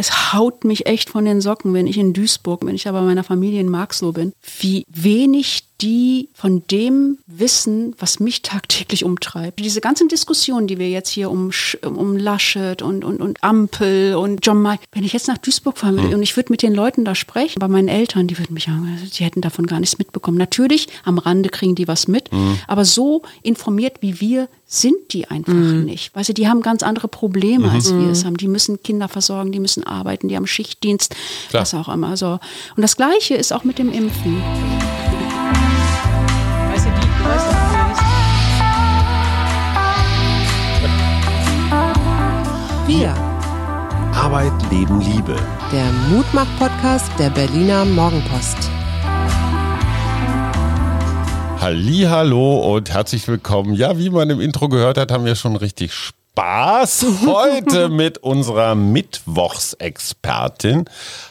es haut mich echt von den Socken, wenn ich in Duisburg, wenn ich aber meiner Familie in Marxloh bin, wie wenig die von dem wissen, was mich tagtäglich umtreibt. Diese ganzen Diskussionen, die wir jetzt hier um, um Laschet und, und, und Ampel und John May, wenn ich jetzt nach Duisburg fahren würde mhm. und ich würde mit den Leuten da sprechen, bei meinen Eltern, die würden mich sagen, die hätten davon gar nichts mitbekommen. Natürlich, am Rande kriegen die was mit, mhm. aber so informiert wie wir sind die einfach mhm. nicht. Weißt du, die haben ganz andere Probleme, mhm. als wir es haben. Die müssen Kinder versorgen, die müssen arbeiten, die haben Schichtdienst, Klar. was auch immer. So. Und das Gleiche ist auch mit dem Impfen. Wir. Arbeit, Leben, Liebe. Der Mutmach-Podcast der Berliner Morgenpost. Hallo und herzlich willkommen. Ja, wie man im Intro gehört hat, haben wir schon richtig Spaß heute mit unserer Mittwochsexpertin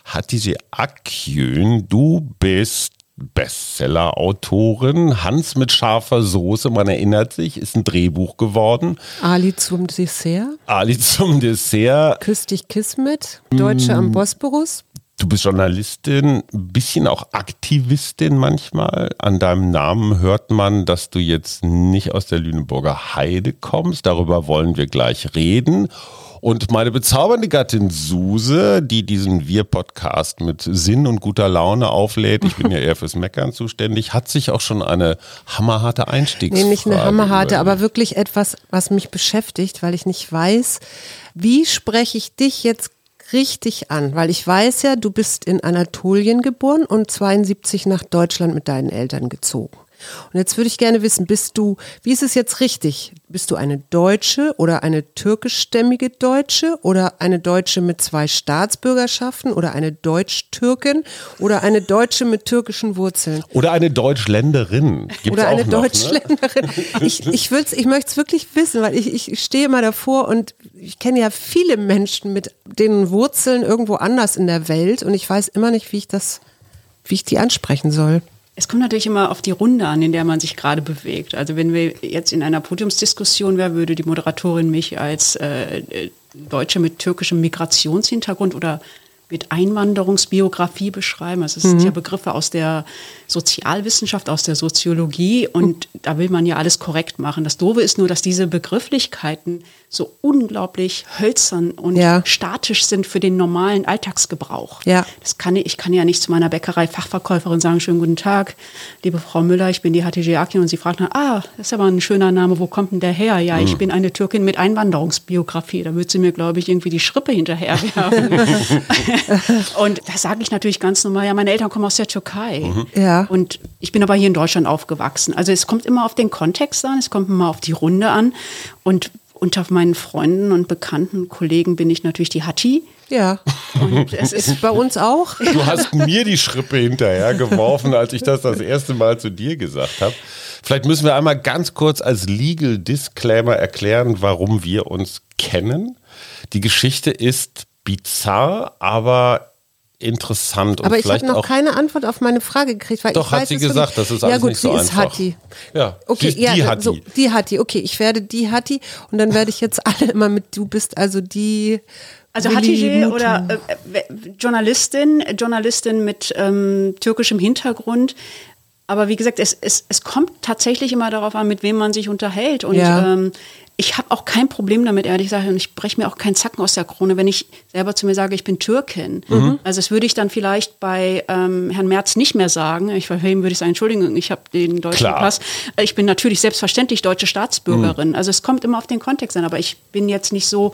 Hatice Akjön. Du bist Bestseller-Autorin. Hans mit scharfer Soße, man erinnert sich, ist ein Drehbuch geworden. Ali zum Dessert. Ali zum Dessert. Küss dich Kismet. Deutsche mm. am Bosporus. Du bist Journalistin, ein bisschen auch Aktivistin manchmal. An deinem Namen hört man, dass du jetzt nicht aus der Lüneburger Heide kommst. Darüber wollen wir gleich reden. Und meine bezaubernde Gattin Suse, die diesen Wir-Podcast mit Sinn und guter Laune auflädt, ich bin ja eher fürs Meckern zuständig, hat sich auch schon eine hammerharte Einstiegsfrage. Nee, nicht eine hammerharte, über. aber wirklich etwas, was mich beschäftigt, weil ich nicht weiß, wie spreche ich dich jetzt richtig an, weil ich weiß ja, du bist in Anatolien geboren und 72 nach Deutschland mit deinen Eltern gezogen. Und jetzt würde ich gerne wissen, bist du, wie ist es jetzt richtig? Bist du eine Deutsche oder eine türkischstämmige Deutsche oder eine Deutsche mit zwei Staatsbürgerschaften oder eine Deutsch-Türkin oder eine Deutsche mit türkischen Wurzeln? Oder eine Deutschländerin. Gibt's oder eine noch, ne? Deutschländerin. Ne? Ich, ich, ich möchte es wirklich wissen, weil ich, ich stehe immer davor und ich kenne ja viele Menschen mit den Wurzeln irgendwo anders in der Welt und ich weiß immer nicht, wie ich das, wie ich die ansprechen soll. Es kommt natürlich immer auf die Runde an, in der man sich gerade bewegt. Also wenn wir jetzt in einer Podiumsdiskussion wären, würde die Moderatorin mich als äh, Deutsche mit türkischem Migrationshintergrund oder mit Einwanderungsbiografie beschreiben. Also es mhm. sind ja Begriffe aus der Sozialwissenschaft, aus der Soziologie und mhm. da will man ja alles korrekt machen. Das Doofe ist nur, dass diese Begrifflichkeiten so unglaublich hölzern und ja. statisch sind für den normalen Alltagsgebrauch. Ja. Das kann ich, ich kann ja nicht zu meiner Bäckerei-Fachverkäuferin sagen, schönen guten Tag, liebe Frau Müller, ich bin die HTG Akin und sie fragt nach, ah, das ist aber ein schöner Name, wo kommt denn der her? Ja, mhm. ich bin eine Türkin mit Einwanderungsbiografie. Da wird sie mir, glaube ich, irgendwie die Schrippe hinterherwerfen. und da sage ich natürlich ganz normal, ja, meine Eltern kommen aus der Türkei. Mhm. Ja. Und ich bin aber hier in Deutschland aufgewachsen. Also es kommt immer auf den Kontext an, es kommt immer auf die Runde an. Und unter meinen Freunden und bekannten Kollegen bin ich natürlich die Hatti. Ja. Und es ist bei uns auch. Du hast mir die Schrippe hinterhergeworfen, als ich das das erste Mal zu dir gesagt habe. Vielleicht müssen wir einmal ganz kurz als Legal Disclaimer erklären, warum wir uns kennen. Die Geschichte ist bizarr, aber interessant. Aber ich habe noch keine Antwort auf meine Frage gekriegt. Weil doch, ich hat sie gesagt, das ist alles ja, gut, nicht so einfach. Ja gut, sie ist Hatti. Ja, okay, die, ja, die Hatti. So, die Hatti, okay, ich werde die Hatti und dann werde ich jetzt alle immer mit, du bist also die... Also Hatice oder äh, Journalistin, Journalistin mit ähm, türkischem Hintergrund. Aber wie gesagt, es, es, es kommt tatsächlich immer darauf an, mit wem man sich unterhält. Und ja. ähm, ich habe auch kein Problem damit, ehrlich gesagt, und ich breche mir auch keinen Zacken aus der Krone, wenn ich selber zu mir sage, ich bin Türkin. Mhm. Also das würde ich dann vielleicht bei ähm, Herrn Merz nicht mehr sagen. Ich, bei wem würde ich sagen, Entschuldigung, ich habe den deutschen Klar. Pass. Ich bin natürlich selbstverständlich deutsche Staatsbürgerin. Mhm. Also es kommt immer auf den Kontext an, aber ich bin jetzt nicht so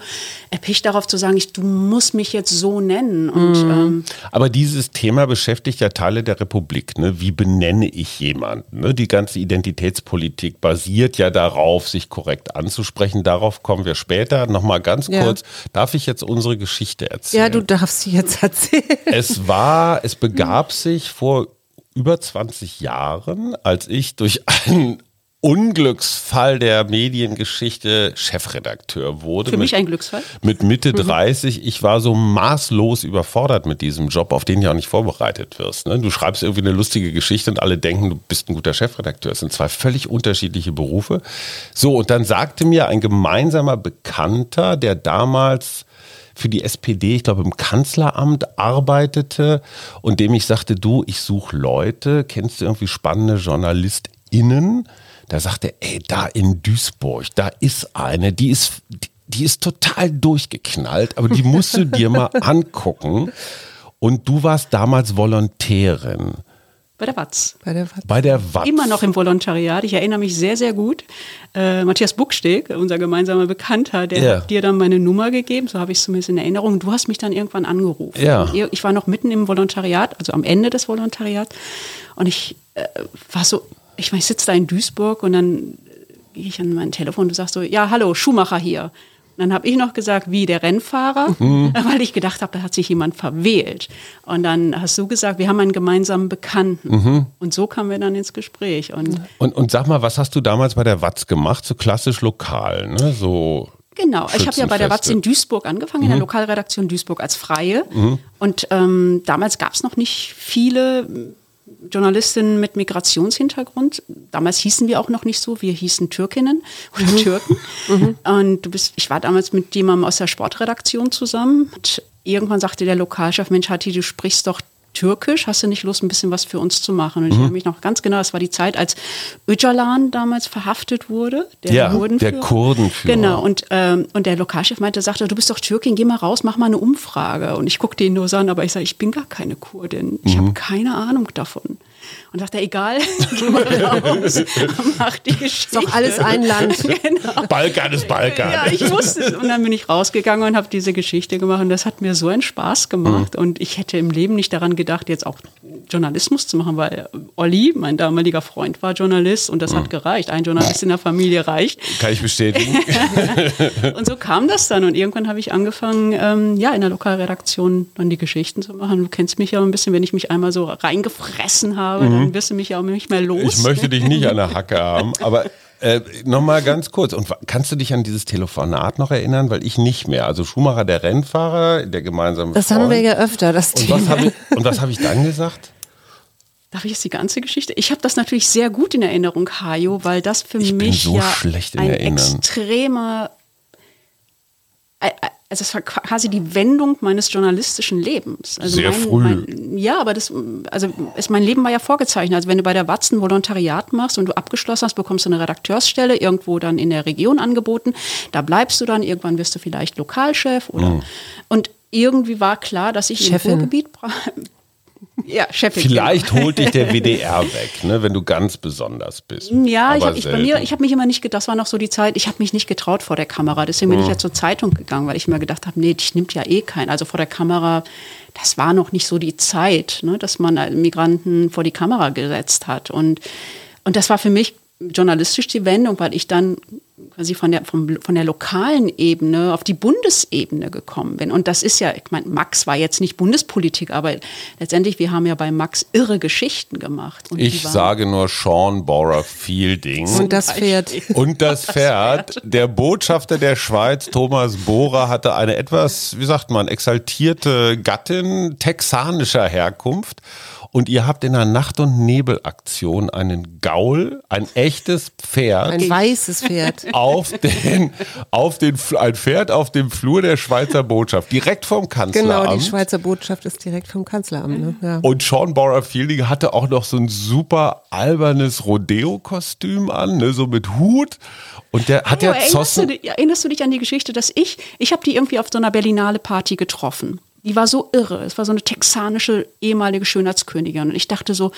erpicht darauf zu sagen, ich, du musst mich jetzt so nennen. Und, mhm. ähm, aber dieses Thema beschäftigt ja Teile der Republik. Ne? Wie benenne ich jemanden? Ne? Die ganze Identitätspolitik basiert ja darauf, sich korrekt anzusprechen sprechen, darauf kommen wir später. Nochmal ganz ja. kurz, darf ich jetzt unsere Geschichte erzählen? Ja, du darfst sie jetzt erzählen. Es war, es begab sich vor über 20 Jahren, als ich durch einen Unglücksfall der Mediengeschichte Chefredakteur wurde. Für mich mit, ein Glücksfall? Mit Mitte 30. Mhm. Ich war so maßlos überfordert mit diesem Job, auf den du auch nicht vorbereitet wirst. Ne? Du schreibst irgendwie eine lustige Geschichte und alle denken, du bist ein guter Chefredakteur. Es sind zwei völlig unterschiedliche Berufe. So, und dann sagte mir ein gemeinsamer Bekannter, der damals für die SPD, ich glaube im Kanzleramt arbeitete und dem ich sagte, du, ich suche Leute, kennst du irgendwie spannende JournalistInnen? Da sagte er, ey, da in Duisburg, da ist eine, die ist, die, die ist total durchgeknallt, aber die musst du dir mal angucken. Und du warst damals Volontärin. Bei der Watz. Bei der Watz. Bei der Watz. Immer noch im Volontariat. Ich erinnere mich sehr, sehr gut. Äh, Matthias Bucksteg, unser gemeinsamer Bekannter, der Ja. hat dir dann meine Nummer gegeben, so habe ich es zumindest in Erinnerung. Du hast mich dann irgendwann angerufen. Ja. Und Ich war noch mitten im Volontariat, also am Ende des Volontariats. Und ich äh, war so, ich meine, ich sitze da in Duisburg und dann gehe ich an mein Telefon und du sagst so, ja, hallo, Schumacher hier. Und dann habe ich noch gesagt, wie der Rennfahrer, weil ich gedacht habe, da hat sich jemand verwählt. Und dann hast du gesagt, wir haben einen gemeinsamen Bekannten. Und so kamen wir dann ins Gespräch. Und Und, und sag mal, was hast du damals bei der Watz gemacht? So klassisch lokal, ne? So Genau, ich habe ja bei der Watz in. Duisburg angefangen, in der Lokalredaktion Duisburg als Freie. Und ähm, damals gab es noch nicht viele Journalistinnen mit Migrationshintergrund. Damals hießen wir auch noch nicht so, wir hießen Türkinnen oder Türken. Und du bist, ich war damals mit jemandem aus der Sportredaktion zusammen. Und irgendwann sagte der Lokalchef, Mensch, Hatti, du sprichst doch Türkisch, hast du nicht Lust, ein bisschen was für uns zu machen? Und ich erinnere mich noch ganz genau, das war die Zeit, als Öcalan damals verhaftet wurde, der Ja, der Kurdenführer. Kurdenführer. Genau, und, ähm, und der Lokalchef meinte, sagte, du bist doch Türkin, geh mal raus, mach mal eine Umfrage. Und ich guckte ihn nur so an, aber ich sage, ich bin gar keine Kurdin. Ich Mhm. habe keine Ahnung davon. Und sagt er, egal, geh mal raus, mach die Geschichte. Ist doch alles ein Land. genau. Balkan ist Balkan. Ja, ich wusste es. Und dann bin ich rausgegangen und habe diese Geschichte gemacht. Und das hat mir so einen Spaß gemacht. Und ich hätte im Leben nicht daran gedacht, jetzt auch Journalismus zu machen, weil Olli, mein damaliger Freund, war Journalist und das hat gereicht. Ein Journalist in der Familie reicht. Kann ich bestätigen. Und so kam das dann. Und irgendwann habe ich angefangen, ähm, ja, in der Lokalredaktion dann die Geschichten zu machen. Du kennst mich ja ein bisschen, wenn ich mich einmal so reingefressen habe, dann wirst du mich ja auch nicht mehr los. Mhm. Ich möchte dich nicht an der Hacke haben, aber äh, nochmal ganz kurz. Und kannst du dich an dieses Telefonat noch erinnern? Weil ich nicht mehr. Also Schumacher, der Rennfahrer, der gemeinsame Das haben wir Freund. ja öfter, das Und was Thema. habe ich, und was hab ich dann gesagt? Darf ich jetzt die ganze Geschichte? Ich habe das natürlich sehr gut in Erinnerung, Hajo, weil das für Ich bin mich so ja schlecht in ein Erinnern. extremer, äh, äh, also es war quasi die Wendung meines journalistischen Lebens. Also Sehr mein, früh. Mein, ja, aber das, also es, mein Leben war ja vorgezeichnet. Also wenn du bei der Watz ein Volontariat machst und du abgeschlossen hast, bekommst du eine Redakteursstelle irgendwo dann in der Region angeboten. Da bleibst du dann, irgendwann wirst du vielleicht Lokalchef oder Mhm. und irgendwie war klar, dass ich Chefin. im Ruhrgebiet ja, Chefin. Vielleicht holt dich der WDR weg, ne, wenn du ganz besonders bist. Ja, ich Aber habe ich, bei mir, ich habe mich immer nicht, ge- das war noch so die Zeit, ich habe mich nicht getraut vor der Kamera. Deswegen bin ich ja zur Zeitung gegangen, weil ich mir gedacht habe, nee, dich nimmt ja eh kein. Also vor der Kamera, das war noch nicht so die Zeit, ne, dass man äh, Migranten vor die Kamera gesetzt hat. Und, und das war für mich journalistisch die Wendung, weil ich dann quasi von der, vom, von der lokalen Ebene auf die Bundesebene gekommen bin. Und das ist ja, ich meine, Max war jetzt nicht Bundespolitik, aber letztendlich, wir haben ja bei Max irre Geschichten gemacht. Ich sage nur Sean Bora Fielding. Und das Pferd. Und das Pferd, der Botschafter der Schweiz, Thomas Bohrer, hatte eine etwas, wie sagt man, exaltierte Gattin texanischer Herkunft. Und ihr habt in der Nacht- und Nebelaktion einen Gaul, ein echtes Pferd, Ein weißes Pferd. Auf den, auf den, ein Pferd auf dem Flur der Schweizer Botschaft, direkt vom Kanzleramt. Genau, die Schweizer Botschaft ist direkt vom Kanzleramt. Ne? Ja. Und Sean Bora Fielding hatte auch noch so ein super albernes Rodeo-Kostüm an, ne, so mit Hut. Und der hat ja erinnerst, du, Zossen. dich- erinnerst du dich an die Geschichte, dass ich, ich habe die irgendwie auf so einer Berlinale Party getroffen. Die war so irre. Es war so eine texanische ehemalige Schönheitskönigin. Und ich dachte so,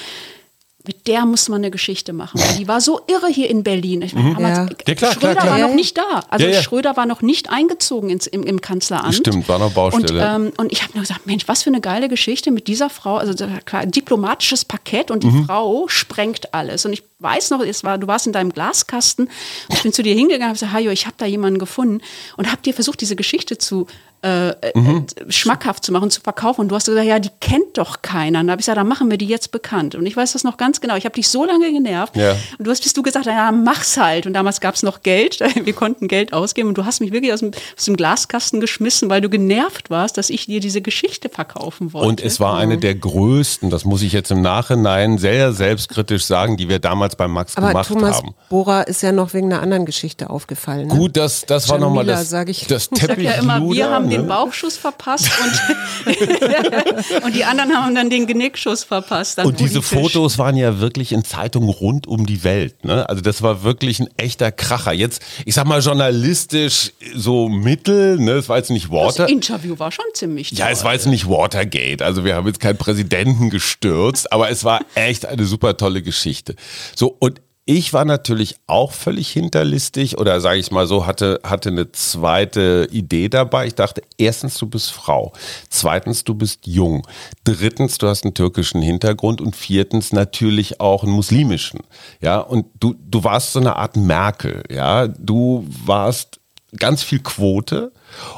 mit der muss man eine Geschichte machen. Die war so irre hier in Berlin. Ich meine, damals, Ja. Mhm. Ja, klar, Schröder klar, klar. war Ja, noch nicht da. Also Ja, ja. Schröder war noch nicht eingezogen ins, im, im Kanzleramt. Stimmt, war noch Baustelle. Und, ähm, und ich habe nur gesagt, Mensch, was für eine geile Geschichte mit dieser Frau. Also klar, ein diplomatisches Parkett und die Mhm. Frau sprengt alles. Und ich weiß noch, es war, du warst in deinem Glaskasten und ich bin zu dir hingegangen und habe gesagt, Hajo, ich habe da jemanden gefunden und habe dir versucht, diese Geschichte zu äh, äh, Mhm. äh, schmackhaft zu machen, zu verkaufen. Und du hast gesagt, ja, die kennt doch keiner. Und da habe ich gesagt, dann machen wir die jetzt bekannt. Und ich weiß das noch ganz genau. Ich habe dich so lange genervt. Ja. Und du hast, bist du gesagt, ja, mach's halt. Und damals gab es noch Geld. Wir konnten Geld ausgeben. Und du hast mich wirklich aus dem, aus dem Glaskasten geschmissen, weil du genervt warst, dass ich dir diese Geschichte verkaufen wollte. Und es war eine der größten, das muss ich jetzt im Nachhinein sehr selbstkritisch sagen, die wir damals bei Max Aber gemacht Thomas haben. Bohrer ist ja noch wegen einer anderen Geschichte aufgefallen. Ne? Gut, das, das war nochmal Jamila, das, sag ich. das sag ja immer, wir haben haben ne? den Bauchschuss verpasst und, und die anderen haben dann den Genickschuss verpasst. Und diese Fotos waren ja wirklich in Zeitungen rund um die Welt. Ne? Also das war wirklich ein echter Kracher. Jetzt, ich sag mal journalistisch so mittel, ne? es war jetzt nicht Water. Das Interview war schon ziemlich Ja, es war jetzt nicht Watergate. Also wir haben jetzt keinen Präsidenten gestürzt, aber es war echt eine super tolle Geschichte. So, und ich war natürlich auch völlig hinterlistig oder sage ich mal so, hatte, hatte eine zweite Idee dabei. Ich dachte, erstens, du bist Frau. Zweitens, du bist jung. Drittens, du hast einen türkischen Hintergrund. Und viertens, natürlich auch einen muslimischen. Ja, und du, du warst so eine Art Merkel. Ja, du warst ganz viel Quote.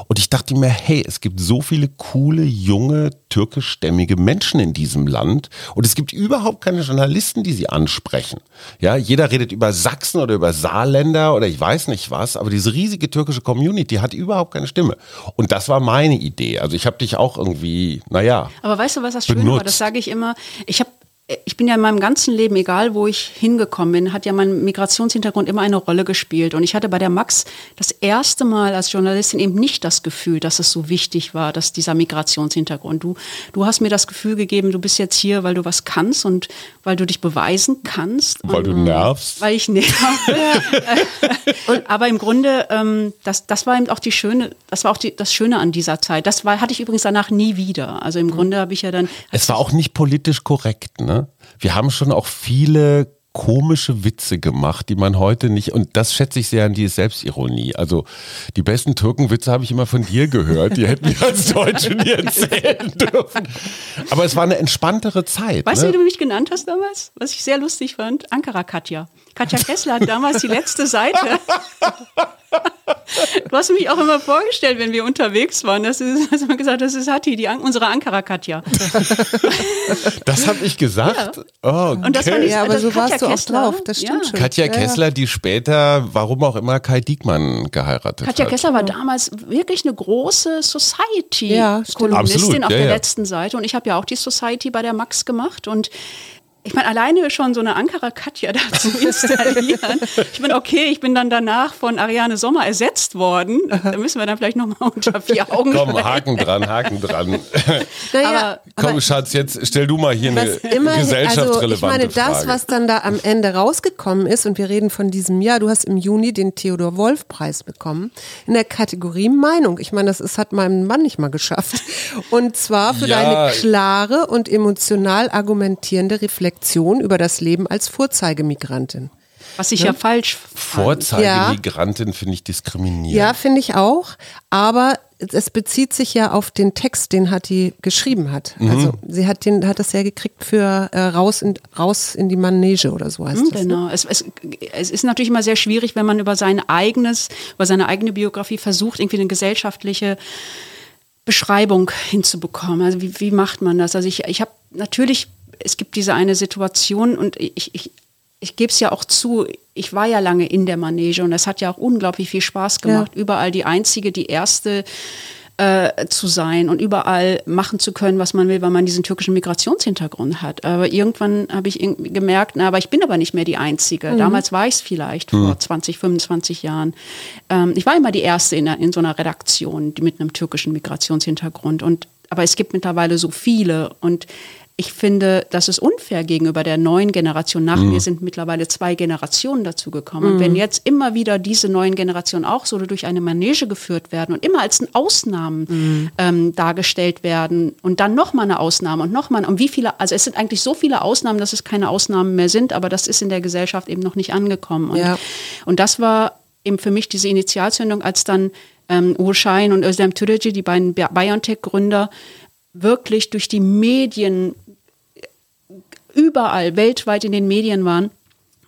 Und ich dachte mir, hey, es gibt so viele coole, junge, türkischstämmige Menschen in diesem Land. Und es gibt überhaupt keine Journalisten, die sie ansprechen. Ja, jeder redet über Sachsen oder über Saarländer oder ich weiß nicht was. Aber diese riesige türkische Community hat überhaupt keine Stimme. Und das war meine Idee. Also ich habe dich auch irgendwie, naja. Aber weißt du, was das Schöne war? Das sage ich immer. Ich habe ich bin ja in meinem ganzen Leben, egal wo ich hingekommen bin, hat ja mein Migrationshintergrund immer eine Rolle gespielt. Und ich hatte bei der Max das erste Mal als Journalistin eben nicht das Gefühl, dass es so wichtig war, dass dieser Migrationshintergrund. Du, du hast mir das Gefühl gegeben, du bist jetzt hier, weil du was kannst und weil du dich beweisen kannst. Weil und, du nervst. Weil ich nerve. Aber im Grunde, ähm, das, das war eben auch die schöne, das war auch die, das Schöne an dieser Zeit. Das war, hatte ich übrigens danach nie wieder. Also im Grunde habe ich ja dann. Es war auch nicht politisch korrekt, ne? Wir haben schon auch viele komische Witze gemacht, die man heute nicht, und das schätze ich sehr an die Selbstironie. Also die besten Türkenwitze habe ich immer von dir gehört, die hätten wir als Deutsche nie erzählen dürfen. Aber es war eine entspanntere Zeit. Weißt ne? du, wie du mich genannt hast damals? Was ich sehr lustig fand? Ankara Katja. Katja Kessler hat damals die letzte Seite. Du hast mich auch immer vorgestellt, wenn wir unterwegs waren. Das ist, hast du gesagt, das ist Hatti, die, unsere Ankara Katja. Das habe ich gesagt. Ja. Oh, okay. Und das war nicht, ja, aber so Katja warst du Kessler, auch drauf. Das stimmt ja. schon. Katja Kessler, die später, warum auch immer, Kai Diekmann geheiratet Katja hat. Kessler war damals wirklich eine große Society-Kolumnistin auf der letzten Seite. Und ich habe ja auch die Society bei der Max gemacht. Und ich meine, alleine schon so eine Ankara Katja da zu installieren. ich meine, okay, ich bin dann danach von Ariane Sommer ersetzt worden. Da müssen wir dann vielleicht nochmal unter vier Augen Komm, Haken dran, Haken dran. Naja, aber, Komm, aber, Schatz, jetzt stell du mal hier eine immer, gesellschaftsrelevante also ich meine, das, Frage. was dann da am Ende rausgekommen ist, und wir reden von diesem Jahr, du hast im Juni den Theodor Wolf Preis bekommen, in der Kategorie Meinung. Ich meine, das ist, hat meinem Mann nicht mal geschafft. Und zwar für ja. deine klare und emotional argumentierende Reflexion Reflexion über das Leben als Vorzeigemigrantin. Was ich ja, ja falsch Vorzeigemigrantin ja. finde ich diskriminierend. Ja, finde ich auch. Aber es bezieht sich ja auf den Text, den Hattie geschrieben hat. Mhm. Also sie hat den, hat das ja gekriegt für äh, raus, in, raus in die Manege oder so heißt mhm, das. Ne? Genau. Ne? Es, es, es, ist natürlich immer sehr schwierig, wenn man über sein eigenes, über seine eigene Biografie versucht, irgendwie eine gesellschaftliche Beschreibung hinzubekommen. Also wie, wie macht man das? Also ich, ich habe natürlich es gibt diese eine Situation und ich, ich, ich gebe es ja auch zu, ich war ja lange in der Manege und es hat ja auch unglaublich viel Spaß gemacht, ja. überall die Einzige, die Erste äh, zu sein und überall machen zu können, was man will, weil man diesen türkischen Migrationshintergrund hat. Aber irgendwann habe ich gemerkt, na, aber ich bin aber nicht mehr die Einzige. Mhm. Damals war ich es vielleicht, mhm. vor 20, 25 Jahren. Ähm, ich war immer die Erste in, in so einer Redaktion mit einem türkischen Migrationshintergrund. Und, aber es gibt mittlerweile so viele und ich finde, das ist unfair gegenüber der neuen Generation. Nach mhm. mir sind mittlerweile zwei Generationen dazugekommen. Mhm. Und wenn jetzt immer wieder diese neuen Generationen auch so durch eine Manege geführt werden und immer als Ausnahmen mhm. ähm, dargestellt werden und dann nochmal eine Ausnahme und nochmal, und wie viele, also es sind eigentlich so viele Ausnahmen, dass es keine Ausnahmen mehr sind, aber das ist in der Gesellschaft eben noch nicht angekommen. Und, ja. und das war eben für mich diese Initialzündung, als dann ähm, Uwe Schein und Özlem Türeci, die beiden BioNTech-Gründer, wirklich durch die Medien überall weltweit in den Medien waren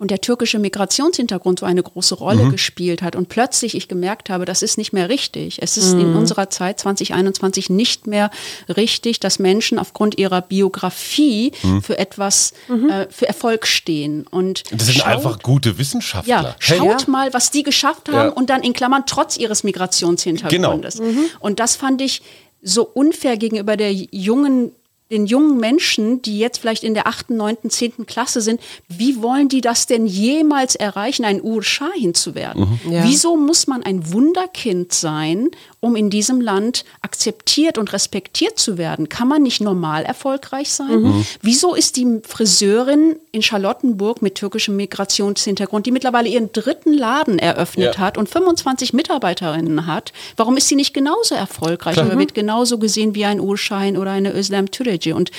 und der türkische Migrationshintergrund so eine große Rolle mhm. gespielt hat und plötzlich ich gemerkt habe, das ist nicht mehr richtig. Es ist mhm. in unserer Zeit 2021 nicht mehr richtig, dass Menschen aufgrund ihrer Biografie mhm. für etwas, mhm. äh, für Erfolg stehen. Und das sind schaut, einfach gute Wissenschaftler. Ja, schaut ja. mal, was die geschafft haben ja. und dann in Klammern trotz ihres Migrationshintergrundes. Genau. Mhm. Und das fand ich so unfair gegenüber der jungen den jungen Menschen, die jetzt vielleicht in der achten, neunten, zehnten Klasse sind, wie wollen die das denn jemals erreichen, ein Urschahin zu werden? Mhm. Ja. Wieso muss man ein Wunderkind sein, um in diesem Land akzeptiert und respektiert zu werden? Kann man nicht normal erfolgreich sein? Mhm. Wieso ist die Friseurin in Charlottenburg mit türkischem Migrationshintergrund, die mittlerweile ihren dritten Laden eröffnet ja. hat und 25 Mitarbeiterinnen hat, warum ist sie nicht genauso erfolgreich Klar. oder wird genauso gesehen wie ein Urschein oder eine Özlem Türeci? Und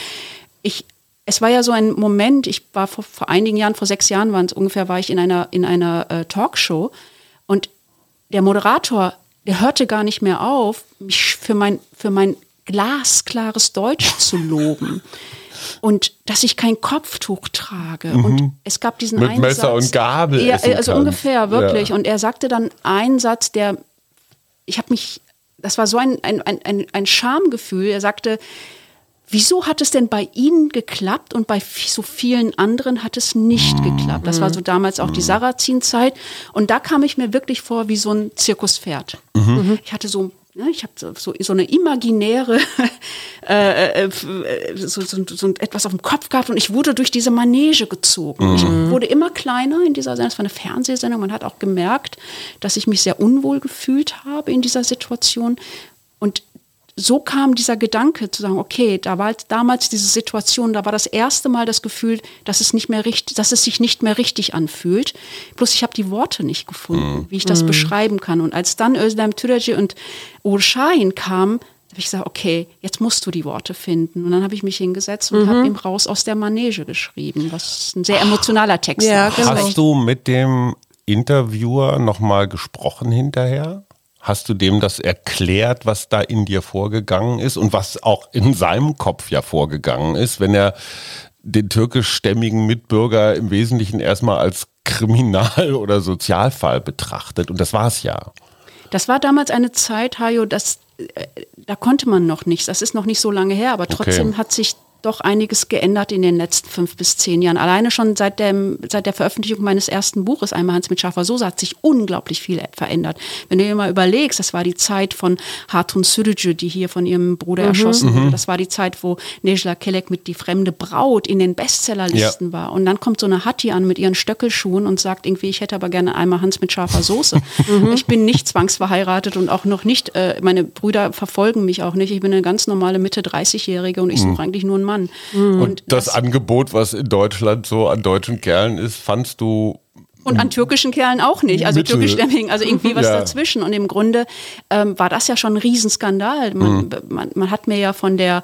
ich es war ja so ein Moment, ich war vor, vor einigen Jahren, vor sechs Jahren waren es ungefähr, war ich in einer, in einer äh, Talkshow und der Moderator, der hörte gar nicht mehr auf, mich für mein, für mein glasklares Deutsch zu loben. Und dass ich kein Kopftuch trage. Mhm. Und es gab diesen Mit einen Messer Satz, und Gabel. Ja, also kann. ungefähr, wirklich. Ja. Und er sagte dann einen Satz, der, ich habe mich, das war so ein, ein, ein, ein Schamgefühl. Er sagte, Wieso hat es denn bei Ihnen geklappt und bei so vielen anderen hat es nicht mhm. geklappt? Das war so damals auch die mhm. Sarrazin-Zeit. Und da kam ich mir wirklich vor wie so ein Zirkuspferd. Mhm. Ich hatte so ja, ich habe so, so eine imaginäre, äh, äh, so, so, so, etwas auf dem Kopf gehabt und ich wurde durch diese Manege gezogen. Mhm. Ich wurde immer kleiner in dieser Sendung. Es war eine Fernsehsendung. Man hat auch gemerkt, dass ich mich sehr unwohl gefühlt habe in dieser Situation. Und so kam dieser Gedanke zu sagen, okay, da war damals diese Situation, da war das erste Mal das Gefühl, dass es nicht mehr richtig, dass es sich nicht mehr richtig anfühlt. Bloß ich habe die Worte nicht gefunden, mhm. wie ich das mhm. beschreiben kann. Und als dann Özlem Türeci und Urshahin kamen, habe ich gesagt, okay, jetzt musst du die Worte finden. Und dann habe ich mich hingesetzt und mhm. habe ihm raus aus der Manege geschrieben, was ein sehr emotionaler Text ja, Genau. Hast du mit dem Interviewer nochmal gesprochen hinterher? Hast du dem das erklärt, was da in dir vorgegangen ist und was auch in seinem Kopf ja vorgegangen ist, wenn er den türkischstämmigen Mitbürger im Wesentlichen erstmal als Kriminal- oder Sozialfall betrachtet? Und das war es ja. Das war damals eine Zeit, Hajo, das, äh, da konnte man noch nichts. Das ist noch nicht so lange her, aber trotzdem okay. hat sich doch einiges geändert in den letzten fünf bis zehn Jahren. Alleine schon seit, dem, seit der Veröffentlichung meines ersten Buches, einmal Hans mit scharfer Soße, hat sich unglaublich viel verändert. Wenn du dir mal überlegst, das war die Zeit von Hatun Sürücü, die hier von ihrem Bruder mhm. erschossen wurde. Mhm. Das war die Zeit, wo Nejla Kelek mit Die fremde Braut in den Bestsellerlisten ja. war. Und dann kommt so eine Hatti an mit ihren Stöckelschuhen und sagt irgendwie, ich hätte aber gerne einmal Hans mit scharfer Soße. mhm. Ich bin nicht zwangsverheiratet und auch noch nicht, äh, meine Brüder verfolgen mich auch nicht. Ich bin eine ganz normale Mitte 30-Jährige und ich suche mhm. eigentlich nur einen Mann. Mann. Mhm. Und das, das Angebot, was in Deutschland so an deutschen Kerlen ist, fandst du und an türkischen Kerlen auch nicht, also türkischstämmigen, also irgendwie was ja. dazwischen. Und im Grunde ähm, war das ja schon ein Riesenskandal. Man, mhm. man, man, hat mir ja von der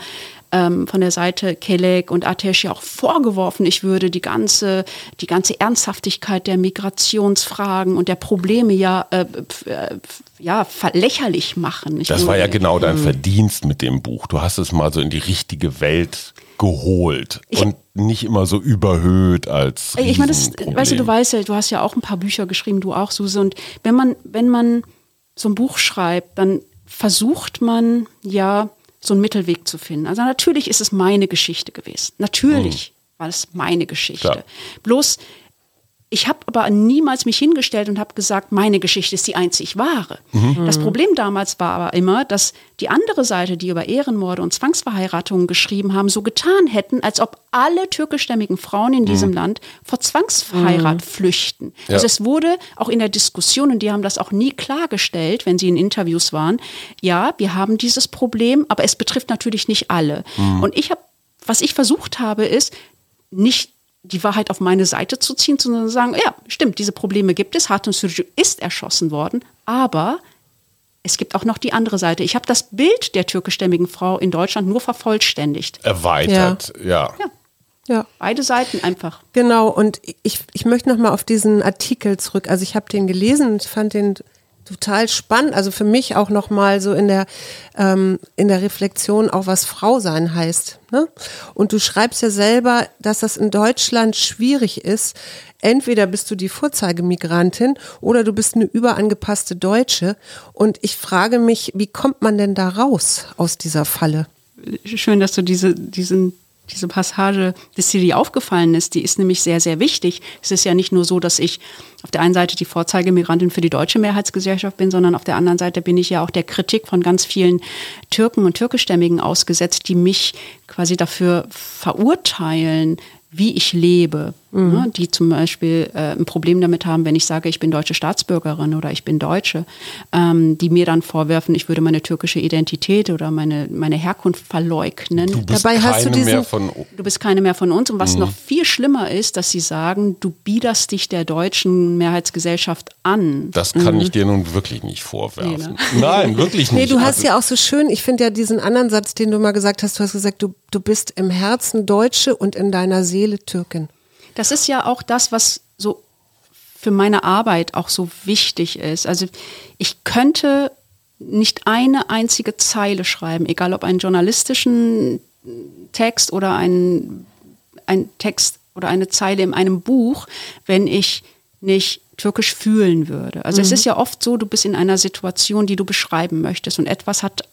ähm, von der Seite Kelek und Atesh ja auch vorgeworfen, ich würde die ganze, die ganze Ernsthaftigkeit der Migrationsfragen und der Probleme ja, äh, äh, ja lächerlich machen. Ich das war ja genau dein hm. Verdienst mit dem Buch. Du hast es mal so in die richtige Welt geholt ich, und nicht immer so überhöht als Ich meine, das, weißt du, du weißt ja, du hast ja auch ein paar Bücher geschrieben, du auch, Suse. Und wenn man, wenn man so ein Buch schreibt, dann versucht man ja so einen Mittelweg zu finden. Also natürlich ist es meine Geschichte gewesen. Natürlich mhm. war es meine Geschichte. Klar. Bloß ich habe aber niemals mich hingestellt und habe gesagt, meine Geschichte ist die einzig wahre. Mhm. Das Problem damals war aber immer, dass die andere Seite, die über Ehrenmorde und Zwangsverheiratungen geschrieben haben, so getan hätten, als ob alle türkischstämmigen Frauen in diesem mhm. Land vor Zwangsverheirat mhm. flüchten. Ja. Also es wurde auch in der Diskussion, und die haben das auch nie klargestellt, wenn sie in Interviews waren, ja, wir haben dieses Problem, aber es betrifft natürlich nicht alle. Mhm. Und ich habe, was ich versucht habe, ist, nicht die Wahrheit auf meine Seite zu ziehen, sondern zu sagen, ja, stimmt, diese Probleme gibt es, Hatun Sürücü ist erschossen worden, aber es gibt auch noch die andere Seite. Ich habe das Bild der türkischstämmigen Frau in Deutschland nur vervollständigt. Erweitert, ja. ja. ja. Beide Seiten einfach. Genau, und ich, ich möchte noch mal auf diesen Artikel zurück. Also ich habe den gelesen und fand den total spannend. Also für mich auch nochmal so in der, ähm, in der Reflexion auch, was Frau sein heißt. Ne? Und du schreibst ja selber, dass das in Deutschland schwierig ist. Entweder bist du die Vorzeigemigrantin oder du bist eine überangepasste Deutsche. Und ich frage mich, wie kommt man denn da raus aus dieser Falle? Schön, dass du diese, diesen diese Passage, dass dir aufgefallen ist, die ist nämlich sehr, sehr wichtig. Es ist ja nicht nur so, dass ich auf der einen Seite die Vorzeigemigrantin für die deutsche Mehrheitsgesellschaft bin, sondern auf der anderen Seite bin ich ja auch der Kritik von ganz vielen Türken und Türkischstämmigen ausgesetzt, die mich quasi dafür verurteilen, wie ich lebe, mhm. ne, die zum Beispiel äh, ein Problem damit haben, wenn ich sage, ich bin deutsche Staatsbürgerin oder ich bin Deutsche, ähm, die mir dann vorwerfen, ich würde meine türkische Identität oder meine, meine Herkunft verleugnen. Du bist Dabei keine hast du diesen- mehr von Du bist keine mehr von uns. Und was noch viel schlimmer ist, dass sie sagen, du biederst dich der deutschen Mehrheitsgesellschaft an. Das kann ich dir nun wirklich nicht vorwerfen. Nee, Nein, wirklich Nee, nicht. du hast Also, ja auch so schön, ich finde ja diesen anderen Satz, den du mal gesagt hast, du hast gesagt, du, du bist im Herzen Deutsche und in deiner Seele Türkin. Das ist ja auch das, was so für meine Arbeit auch so wichtig ist. Also ich könnte nicht eine einzige Zeile schreiben, egal ob einen journalistischen Text oder ein, ein Text oder eine Zeile in einem Buch, wenn ich nicht türkisch fühlen würde. Also es ist ja oft so, du bist in einer Situation, die du beschreiben möchtest und etwas hat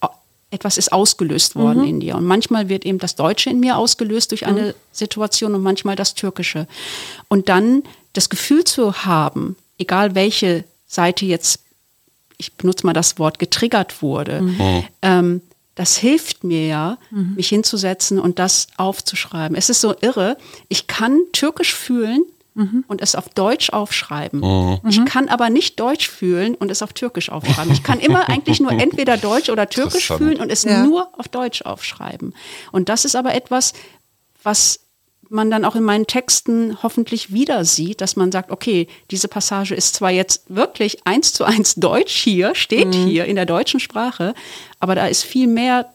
etwas ist ausgelöst worden in dir. Und manchmal wird eben das Deutsche in mir ausgelöst durch eine Situation und manchmal das Türkische. Und dann das Gefühl zu haben, egal welche Seite jetzt, ich benutze mal das Wort, getriggert wurde, ähm, das hilft mir ja, mich hinzusetzen und das aufzuschreiben. Es ist so irre, ich kann türkisch fühlen und es auf Deutsch aufschreiben. Ich kann aber nicht Deutsch fühlen und es auf Türkisch aufschreiben. Ich kann immer eigentlich nur entweder Deutsch oder Türkisch fühlen und es Ja. nur auf Deutsch aufschreiben. Und das ist aber etwas, was man dann auch in meinen Texten hoffentlich wieder sieht, dass man sagt, okay, diese Passage ist zwar jetzt wirklich eins zu eins Deutsch hier, steht hier in der deutschen Sprache, aber da ist viel mehr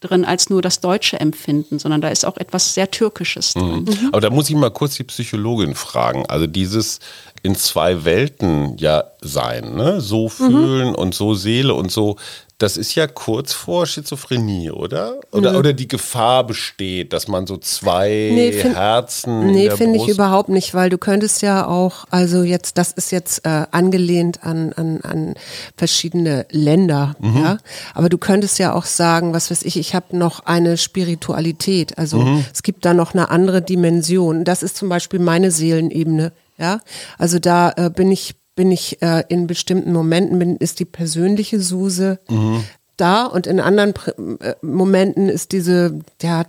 drin als nur das deutsche Empfinden, sondern da ist auch etwas sehr Türkisches drin. Aber da muss ich mal kurz die Psychologin fragen. Also dieses in zwei Welten ja sein, ne? so Mhm. fühlen und so Seele und so. Das ist ja kurz vor Schizophrenie, oder? Oder, oder die Gefahr besteht, dass man so zwei Nee, find- Herzen. Nee, finde ich überhaupt nicht, weil du könntest ja auch, also jetzt, das ist jetzt äh, angelehnt an, an, an verschiedene Länder, Mhm. ja. Aber du könntest ja auch sagen, was weiß ich, ich habe noch eine Spiritualität. Also Mhm. es gibt da noch eine andere Dimension. Das ist zum Beispiel meine Seelenebene, ja. Also da äh, bin ich bin ich äh, in bestimmten Momenten, bin, ist die persönliche Suse Mhm. Da und in anderen Pr- äh, Momenten ist diese ja,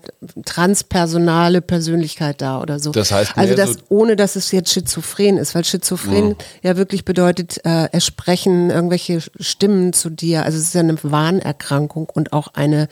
transpersonale Persönlichkeit da oder so. Das heißt, also das, so- ohne dass es jetzt schizophren ist, weil schizophren ja wirklich bedeutet, äh, es sprechen irgendwelche Stimmen zu dir. Also es ist ja eine Wahnerkrankung und auch eine,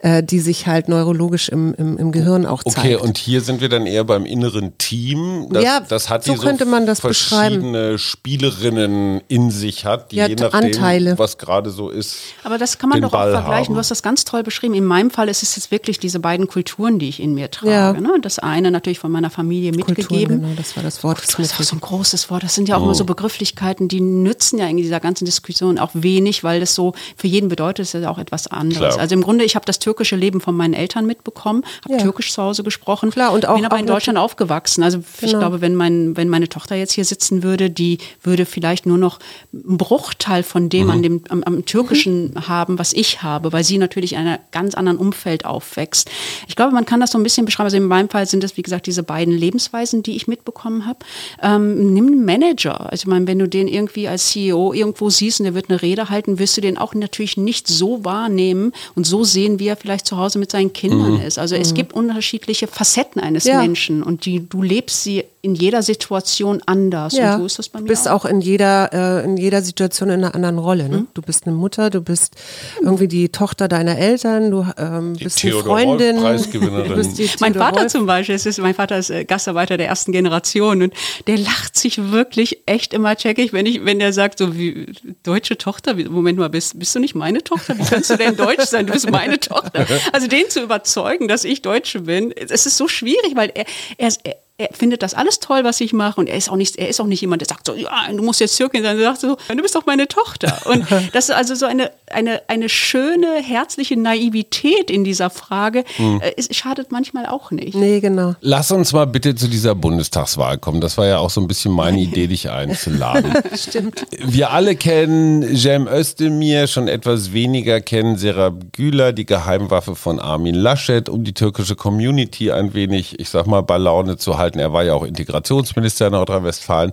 äh, die sich halt neurologisch im, im, im Gehirn auch zeigt. Okay, und hier sind wir dann eher beim inneren Team. Das, Ja, das hat so die könnte man das verschiedene Spielerinnen in sich hat, die Ja, je nachdem, Anteile. was gerade so ist. Aber das kann man den doch auch Ball vergleichen. haben. Du hast das ganz toll beschrieben. In meinem Fall ist es jetzt wirklich diese beiden Kulturen, die ich in mir trage. Ja. Ne? Das eine natürlich von meiner Familie mitgegeben. genau, das war das Wort. Das ist auch so ein großes Wort. Das sind ja auch immer so Begrifflichkeiten, die nützen ja in dieser ganzen Diskussion auch wenig, weil das so für jeden bedeutet, es ist ja auch etwas anderes. Klar. Also im Grunde, ich habe das türkische Leben von meinen Eltern mitbekommen, habe Ja. Türkisch zu Hause gesprochen, Klar, und auch- bin aber auch in Deutschland aufgewachsen. Also ich Genau. glaube, wenn, mein, wenn meine Tochter jetzt hier sitzen würde, die würde vielleicht nur noch einen Bruchteil von dem an dem, am, am Türkischen haben, was ich habe, weil sie natürlich in einem ganz anderen Umfeld aufwächst. Ich glaube, man kann das so ein bisschen beschreiben. Also in meinem Fall sind es, wie gesagt, diese beiden Lebensweisen, die ich mitbekommen habe. Ähm, nimm einen Manager. Also ich meine, wenn du den irgendwie als CEO irgendwo siehst und der wird eine Rede halten, wirst du den auch natürlich nicht so wahrnehmen und so sehen, wie er vielleicht zu Hause mit seinen Kindern ist. Also es gibt unterschiedliche Facetten eines Ja. Menschen und die, du lebst sie in jeder Situation anders. Ja, Und so ist das bei mir du bist auch, in jeder äh, in jeder Situation in einer anderen Rolle. Ne? Du bist eine Mutter, du bist irgendwie die Tochter deiner Eltern, du ähm, bist eine Freundin. Du bist die Mein Vater Wolf. zum Beispiel, es ist, mein Vater ist äh, Gastarbeiter der ersten Generation und der lacht sich wirklich echt immer checkig, wenn ich, wenn der sagt, so wie deutsche Tochter, wie, Moment mal, bist, bist du nicht meine Tochter? Wie kannst du denn deutsch sein? Du bist meine Tochter. Also den zu überzeugen, dass ich Deutsche bin, es ist so schwierig, weil er, er, er er findet das alles toll, was ich mache und er ist auch nicht, er ist auch nicht jemand, der sagt so, ja, du musst jetzt Türkin sein. Er sagt so, du bist doch meine Tochter. Und das ist also so eine, eine, eine schöne, herzliche Naivität in dieser Frage. Äh, Es schadet manchmal auch nicht. Nee, genau. Lass uns mal bitte zu dieser Bundestagswahl kommen. Das war ja auch so ein bisschen meine Idee, dich einzuladen. Stimmt. Wir alle kennen Cem Özdemir, schon etwas weniger kennen Serap Güler, die Geheimwaffe von Armin Laschet, um die türkische Community ein wenig, ich sag mal, bei Laune zu halten. Er war ja auch Integrationsminister in Nordrhein-Westfalen.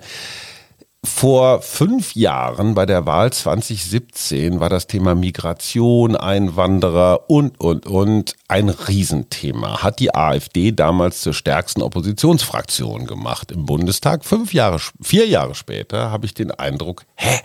Vor fünf Jahren bei der Wahl 2017 war das Thema Migration, Einwanderer und, und, und ein Riesenthema. Hat die AfD damals zur stärksten Oppositionsfraktion gemacht im Bundestag. Fünf Jahre, vier Jahre später habe ich den Eindruck, hä,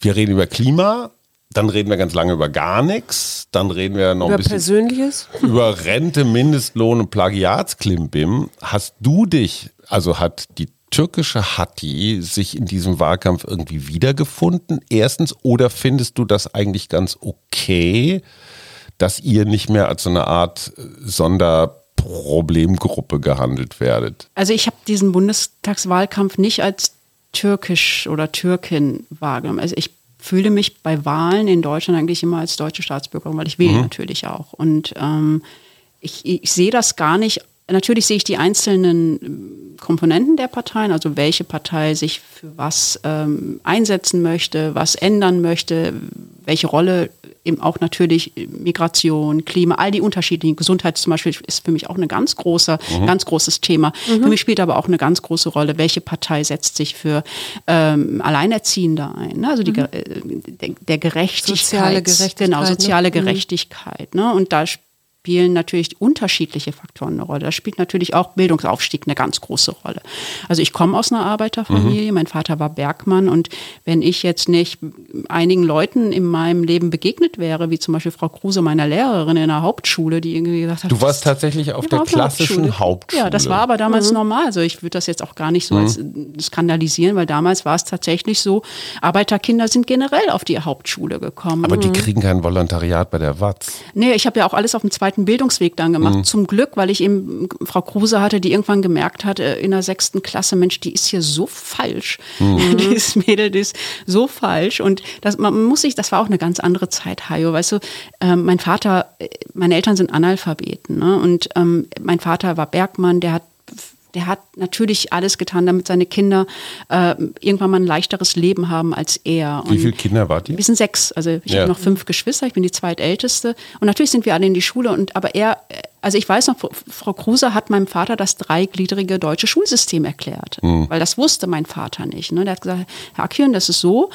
wir reden über Klima, dann reden wir ganz lange über gar nichts. Dann reden wir noch über ein bisschen Persönliches. über Rente, Mindestlohn und Plagiatsklimbim. Hast du dich, also hat die türkische Hatti sich in diesem Wahlkampf irgendwie wiedergefunden? Erstens, oder findest du das eigentlich ganz okay, dass ihr nicht mehr als so eine Art Sonderproblemgruppe gehandelt werdet? Also ich habe diesen Bundestagswahlkampf nicht als türkisch oder Türkin wahrgenommen. Also ich fühle mich bei Wahlen in Deutschland eigentlich immer als deutsche Staatsbürgerin, weil ich wähle mhm. natürlich auch. Und ähm, ich, ich sehe das gar nicht Natürlich sehe ich die einzelnen ähm, Komponenten der Parteien, also welche Partei sich für was ähm, einsetzen möchte, was ändern möchte, welche Rolle eben auch natürlich Migration, Klima, all die unterschiedlichen Gesundheit zum Beispiel ist für mich auch ein ganz großer, mhm. ganz großes Thema. Mhm. Für mich spielt aber auch eine ganz große Rolle, welche Partei setzt sich für ähm, Alleinerziehende ein, ne? also die, mhm. Äh, der, der Gerechtigkeit, soziale Gerechtigkeit, genau soziale ne? Gerechtigkeit. Ne? Und da spielen natürlich unterschiedliche Faktoren eine Rolle. Da spielt natürlich auch Bildungsaufstieg eine ganz große Rolle. Also ich komme aus einer Arbeiterfamilie, mhm. mein Vater war Bergmann und wenn ich jetzt nicht einigen Leuten in meinem Leben begegnet wäre, wie zum Beispiel Frau Kruse, meiner Lehrerin in der Hauptschule, die irgendwie gesagt hat, du warst tatsächlich auf der klassischen Hauptschule. Hauptschule. Ja, das war aber damals mhm. normal. Also ich würde das jetzt auch gar nicht so mhm. als skandalisieren, weil damals war es tatsächlich so, Arbeiterkinder sind generell auf die Hauptschule gekommen. Aber die kriegen kein Volontariat bei der WAZ. Nee, ich habe ja auch alles auf dem zweiten zweiten Bildungsweg dann gemacht. Mhm. Zum Glück, weil ich eben Frau Kruse hatte, die irgendwann gemerkt hat, äh, in der sechsten Klasse, Mensch, die ist hier so falsch. Mhm. Dieses Mädel, die ist so falsch. Und das, man muss sich, das war auch eine ganz andere Zeit, Hajo. Weißt du, äh, mein Vater, äh, meine Eltern sind Analphabeten. Ne? Und ähm, mein Vater war Bergmann, der hat der hat natürlich alles getan, damit seine Kinder äh, irgendwann mal ein leichteres Leben haben als er. Und Wie viele Kinder wart ihr? Wir sind sechs. Also ich ja. habe noch fünf Geschwister, ich bin die zweitälteste. Und natürlich sind wir alle in die Schule. Und aber er, also ich weiß noch, Frau Kruse hat meinem Vater das dreigliedrige deutsche Schulsystem erklärt. Mhm. Weil das wusste mein Vater nicht. Ne? Der hat gesagt, Herr Akjön, das ist so,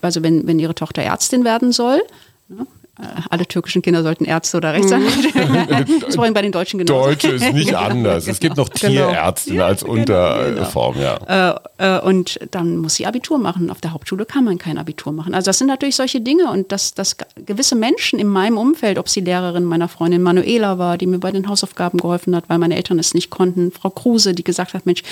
also wenn, wenn Ihre Tochter Ärztin werden soll, ne? Äh, alle türkischen Kinder sollten Ärzte oder Rechtsanwälte werden. das war bei den Deutschen genauso. Deutsche ist nicht anders. Es gibt noch genau. Tierärzte genau. als Unterform, genau. ja. Äh, äh, und dann muss sie Abitur machen. Auf der Hauptschule kann man kein Abitur machen. Also das sind natürlich solche Dinge und dass, dass gewisse Menschen in meinem Umfeld, ob sie Lehrerin meiner Freundin Manuela war, die mir bei den Hausaufgaben geholfen hat, weil meine Eltern es nicht konnten, Frau Kruse, die gesagt hat, Mensch,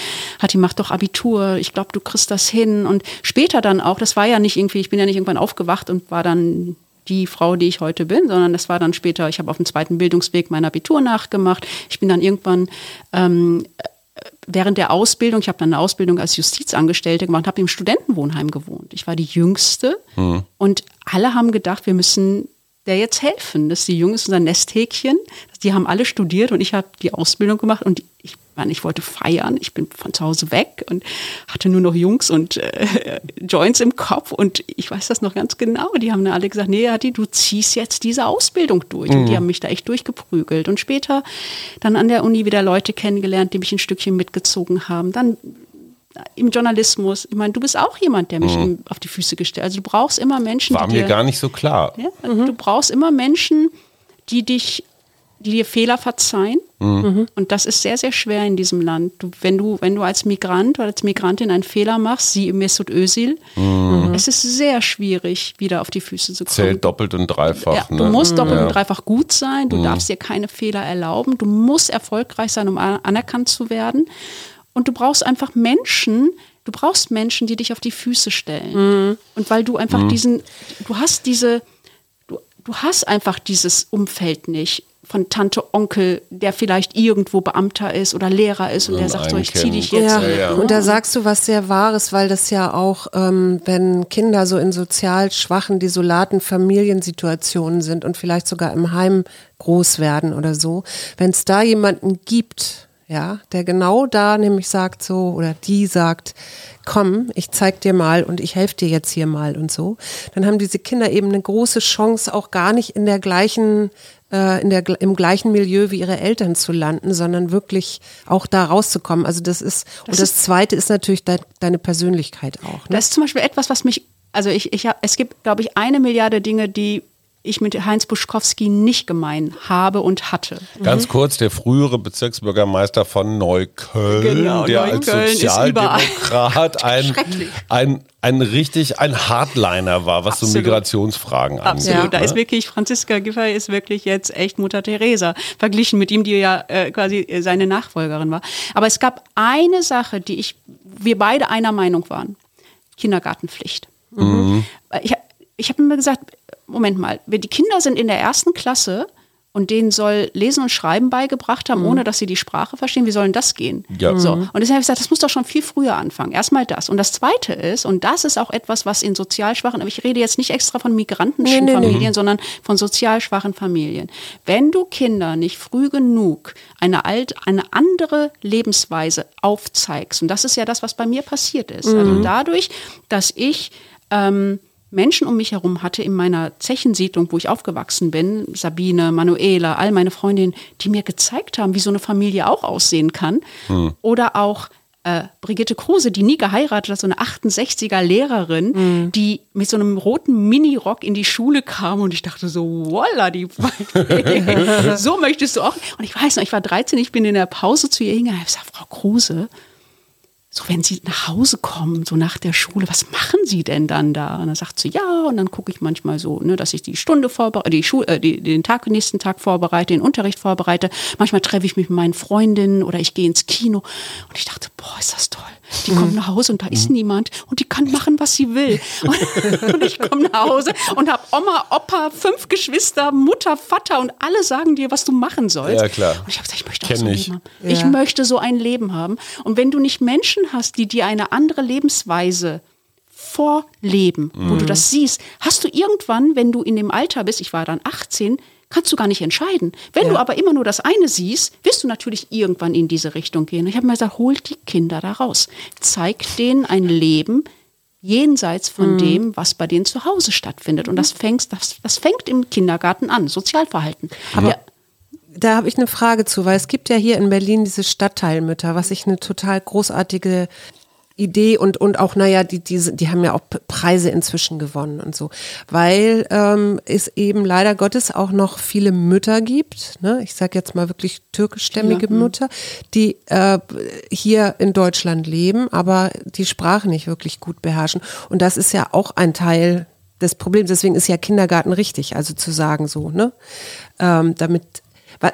Hatti, mach doch Abitur, ich glaube, du kriegst das hin. Und später dann auch, das war ja nicht irgendwie, ich bin ja nicht irgendwann aufgewacht und war dann die Frau, die ich heute bin, sondern das war dann später, ich habe auf dem zweiten Bildungsweg mein Abitur nachgemacht. Ich bin dann irgendwann ähm, während der Ausbildung, ich habe dann eine Ausbildung als Justizangestellte gemacht, habe im Studentenwohnheim gewohnt. Ich war die Jüngste mhm. und alle haben gedacht, wir müssen der jetzt helfen. Das ist die Junge, ist unser Nesthäkchen. Die haben alle studiert und ich habe die Ausbildung gemacht und ich meine, ich wollte feiern. Ich bin von zu Hause weg und hatte nur noch Jungs und äh, Joints im Kopf und ich weiß das noch ganz genau. Die haben dann alle gesagt, nee, Adi, du ziehst jetzt diese Ausbildung durch. Mhm. Und die mhm. haben mich da echt durchgeprügelt. Und später dann an der Uni wieder Leute kennengelernt, die mich ein Stückchen mitgezogen haben. Dann im Journalismus, ich meine, du bist auch jemand, der mich mhm. auf die Füße gestellt hat. Also du brauchst immer Menschen. War mir dir, gar nicht so klar. Ja, mhm. Du brauchst immer Menschen, die dich, die dir Fehler verzeihen. Mhm. Und das ist sehr, sehr schwer in diesem Land. Du, wenn, du, wenn du als Migrant oder als Migrantin einen Fehler machst, sie Mesut Özil, mhm. es ist sehr schwierig, wieder auf die Füße zu kommen. Zählt doppelt und dreifach. Ja, du ne? musst doppelt ja. und dreifach gut sein, du mhm. darfst dir keine Fehler erlauben, du musst erfolgreich sein, um anerkannt zu werden. Und du brauchst einfach Menschen, du brauchst Menschen, die dich auf die Füße stellen. Mhm. Und weil du einfach mhm. diesen, du hast diese, du, du hast einfach dieses Umfeld nicht von Tante, Onkel, der vielleicht irgendwo Beamter ist oder Lehrer ist und, und der sagt so, ich zieh dich jetzt. Ja, ja. Und da sagst du was sehr Wahres, weil das ja auch, ähm, wenn Kinder so in sozial schwachen, desolaten Familiensituationen sind und vielleicht sogar im Heim groß werden oder so, wenn es da jemanden gibt, ja, der genau da nämlich sagt so, oder die sagt, komm, ich zeig dir mal und ich helfe dir jetzt hier mal und so, dann haben diese Kinder eben eine große Chance, auch gar nicht in der gleichen äh, in der, im gleichen Milieu wie ihre Eltern zu landen, sondern wirklich auch da rauszukommen. Also das ist, das und das Zweite ist natürlich de, deine Persönlichkeit auch. Ne? Das ist zum Beispiel etwas, was mich, also ich, ich hab, es gibt, glaube ich, eine Milliarde Dinge, die ich mit Heinz Buschkowski nicht gemein habe und hatte. Ganz mhm. kurz, der frühere Bezirksbürgermeister von Neukölln, genau, der Neukölln als Sozialdemokrat ein, ein, ein richtig ein Hardliner war, was Absolut. so Migrationsfragen angeht. Absolut, ja. da ist wirklich, Franziska Giffey ist wirklich jetzt echt Mutter Teresa, verglichen mit ihm, die ja äh, quasi seine Nachfolgerin war. Aber es gab eine Sache, die ich, wir beide einer Meinung waren. Kindergartenpflicht. Mhm. Ich, ich habe mir gesagt, Moment mal, die Kinder sind in der ersten Klasse und denen soll Lesen und Schreiben beigebracht haben, mhm. ohne dass sie die Sprache verstehen. Wie soll denn das gehen? Ja. So. Und deshalb habe ich gesagt, das muss doch schon viel früher anfangen. Erstmal das. Und das Zweite ist, und das ist auch etwas, was in sozial schwachen, aber ich rede jetzt nicht extra von migrantischen nee, nee, Familien, nee. sondern von sozial schwachen Familien. Wenn du Kinder nicht früh genug eine, alt, eine andere Lebensweise aufzeigst, und das ist ja das, was bei mir passiert ist. Also mhm. Also dadurch, dass ich ähm, Menschen um mich herum hatte in meiner Zechensiedlung, wo ich aufgewachsen bin, Sabine, Manuela, all meine Freundinnen, die mir gezeigt haben, wie so eine Familie auch aussehen kann. Hm. Oder auch äh, Brigitte Kruse, die nie geheiratet hat, so eine 68er Lehrerin, mhm. die mit so einem roten Minirock in die Schule kam und ich dachte so, voila, die so möchtest du auch. Und ich weiß noch, ich war 13, ich bin in der Pause zu ihr hingegangen, ich habe gesagt, Frau Kruse, so wenn sie nach Hause kommen, so nach der Schule, was machen sie denn dann da? Und dann sagt sie, ja, und dann gucke ich manchmal so, ne, dass ich die Stunde vorbereite, die Schule, äh, die, den Tag, nächsten Tag vorbereite, den Unterricht vorbereite. Manchmal treffe ich mich mit meinen Freundinnen oder ich gehe ins Kino. Und ich dachte, boah, ist das toll. Die mhm. kommt nach Hause und da ist mhm. niemand und die kann machen, was sie will. Und, und ich komme nach Hause und habe Oma, Opa, fünf Geschwister, Mutter, Vater und alle sagen dir, was du machen sollst. Ja, klar. Und ich habe gesagt, ich möchte auch Kenn so ein ich. Leben haben. Ja. Ich möchte so ein Leben haben. Und wenn du nicht Menschen hast, die dir eine andere Lebensweise vorleben, mhm. wo du mhm. das siehst, hast du irgendwann, wenn du in dem Alter bist, ich war dann 18, kannst du gar nicht entscheiden. Wenn ja. du aber immer nur das eine siehst, wirst du natürlich irgendwann in diese Richtung gehen. Ich habe mir gesagt, holt die Kinder da raus. Zeig denen ein Leben jenseits von mhm. dem, was bei denen zu Hause stattfindet. Und das fängt, das, das fängt im Kindergarten an, Sozialverhalten. Aber ja, da habe ich eine Frage zu, weil es gibt ja hier in Berlin diese Stadtteilmütter, was ich eine total großartige Idee und, und auch, naja, die, die, die haben ja auch Preise inzwischen gewonnen und so. Weil ähm, es eben leider Gottes auch noch viele Mütter gibt, ne? ich sage jetzt mal wirklich türkischstämmige ja, Mütter, die äh, hier in Deutschland leben, aber die Sprache nicht wirklich gut beherrschen. Und das ist ja auch ein Teil des Problems. Deswegen ist ja Kindergarten richtig, also zu sagen so, ne? Ähm, damit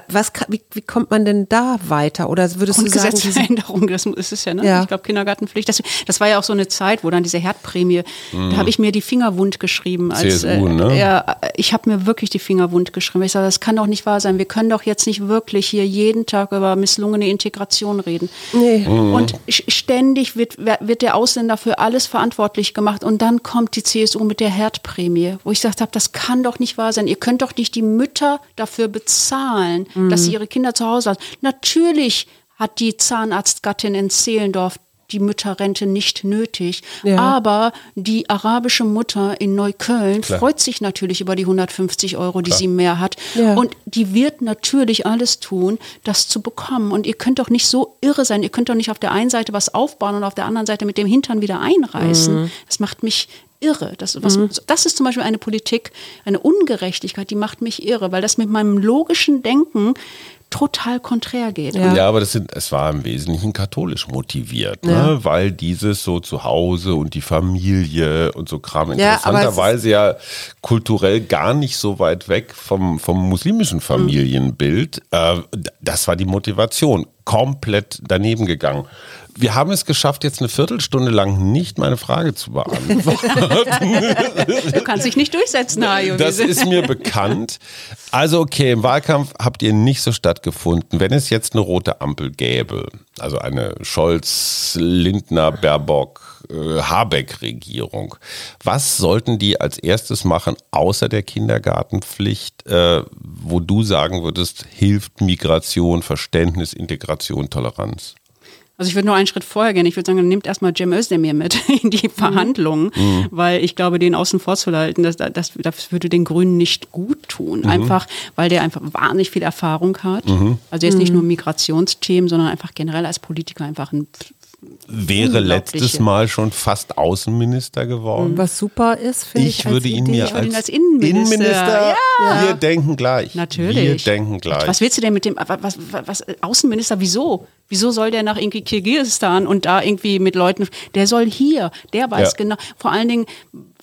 was, wie, wie kommt man denn da weiter? Oder würdest du sagen, Änderung, das ist es ja, ne? Ja. Ich glaube, Kindergartenpflicht. Das, das war ja auch so eine Zeit, wo dann diese Herdprämie, mhm. da habe ich mir die Finger wund geschrieben. Als, CSU, äh, ne? Ja, ich habe mir wirklich die Finger wund geschrieben. Ich sage, das kann doch nicht wahr sein. Wir können doch jetzt nicht wirklich hier jeden Tag über misslungene Integration reden. Nee. Mhm. Und ständig wird, wird der Ausländer für alles verantwortlich gemacht. Und dann kommt die CSU mit der Herdprämie, wo ich gesagt habe, das kann doch nicht wahr sein. Ihr könnt doch nicht die Mütter dafür bezahlen wollen, mhm. dass sie ihre Kinder zu Hause haben. Natürlich hat die Zahnarztgattin in Zehlendorf die Mütterrente nicht nötig. Ja. Aber die arabische Mutter in Neukölln Klar. freut sich natürlich über die 150 Euro, die Klar. sie mehr hat. Ja. Und die wird natürlich alles tun, das zu bekommen. Und ihr könnt doch nicht so irre sein. Ihr könnt doch nicht auf der einen Seite was aufbauen und auf der anderen Seite mit dem Hintern wieder einreißen. Mhm. Das macht mich irre. Das, was, mhm. das ist zum Beispiel eine Politik, eine Ungerechtigkeit, die macht mich irre, weil das mit meinem logischen Denken total konträr geht. Ja, ja aber das sind, es war im Wesentlichen katholisch motiviert, ne? ja. weil dieses so zu Hause und die Familie und so Kram interessanterweise ja, ja kulturell gar nicht so weit weg vom, vom muslimischen Familienbild. Mhm. Äh, das war die Motivation. Komplett daneben gegangen wir haben es geschafft, jetzt eine Viertelstunde lang nicht meine Frage zu beantworten. du kannst dich nicht durchsetzen, Hajo. Das ist mir bekannt. Also okay, im Wahlkampf habt ihr nicht so stattgefunden. Wenn es jetzt eine rote Ampel gäbe, also eine Scholz, Lindner, Baerbock, äh, Habeck-Regierung, was sollten die als erstes machen, außer der Kindergartenpflicht, äh, wo du sagen würdest, hilft Migration, Verständnis, Integration, Toleranz? Also ich würde nur einen Schritt vorher gehen. Ich würde sagen, nehmt erstmal Cem Özdemir mit in die Verhandlungen, mhm. weil ich glaube, den außen vor zu halten, das, das, das würde den Grünen nicht gut tun. Mhm. Einfach, weil der einfach wahnsinnig viel Erfahrung hat. Mhm. Also jetzt nicht nur Migrationsthemen, sondern einfach generell als Politiker einfach ein wäre letztes Mal schon fast Außenminister geworden. Was super ist, finde ich. Ich würde ihn mir als, als, Innenminister. Innenminister ja. Wir denken gleich. Natürlich. Wir denken gleich. Was willst du denn mit dem was, was, was Außenminister? Wieso? Wieso soll der nach irgendwie Kirgisistan und da irgendwie mit Leuten? Der soll hier. Der weiß ja. genau. Vor allen Dingen.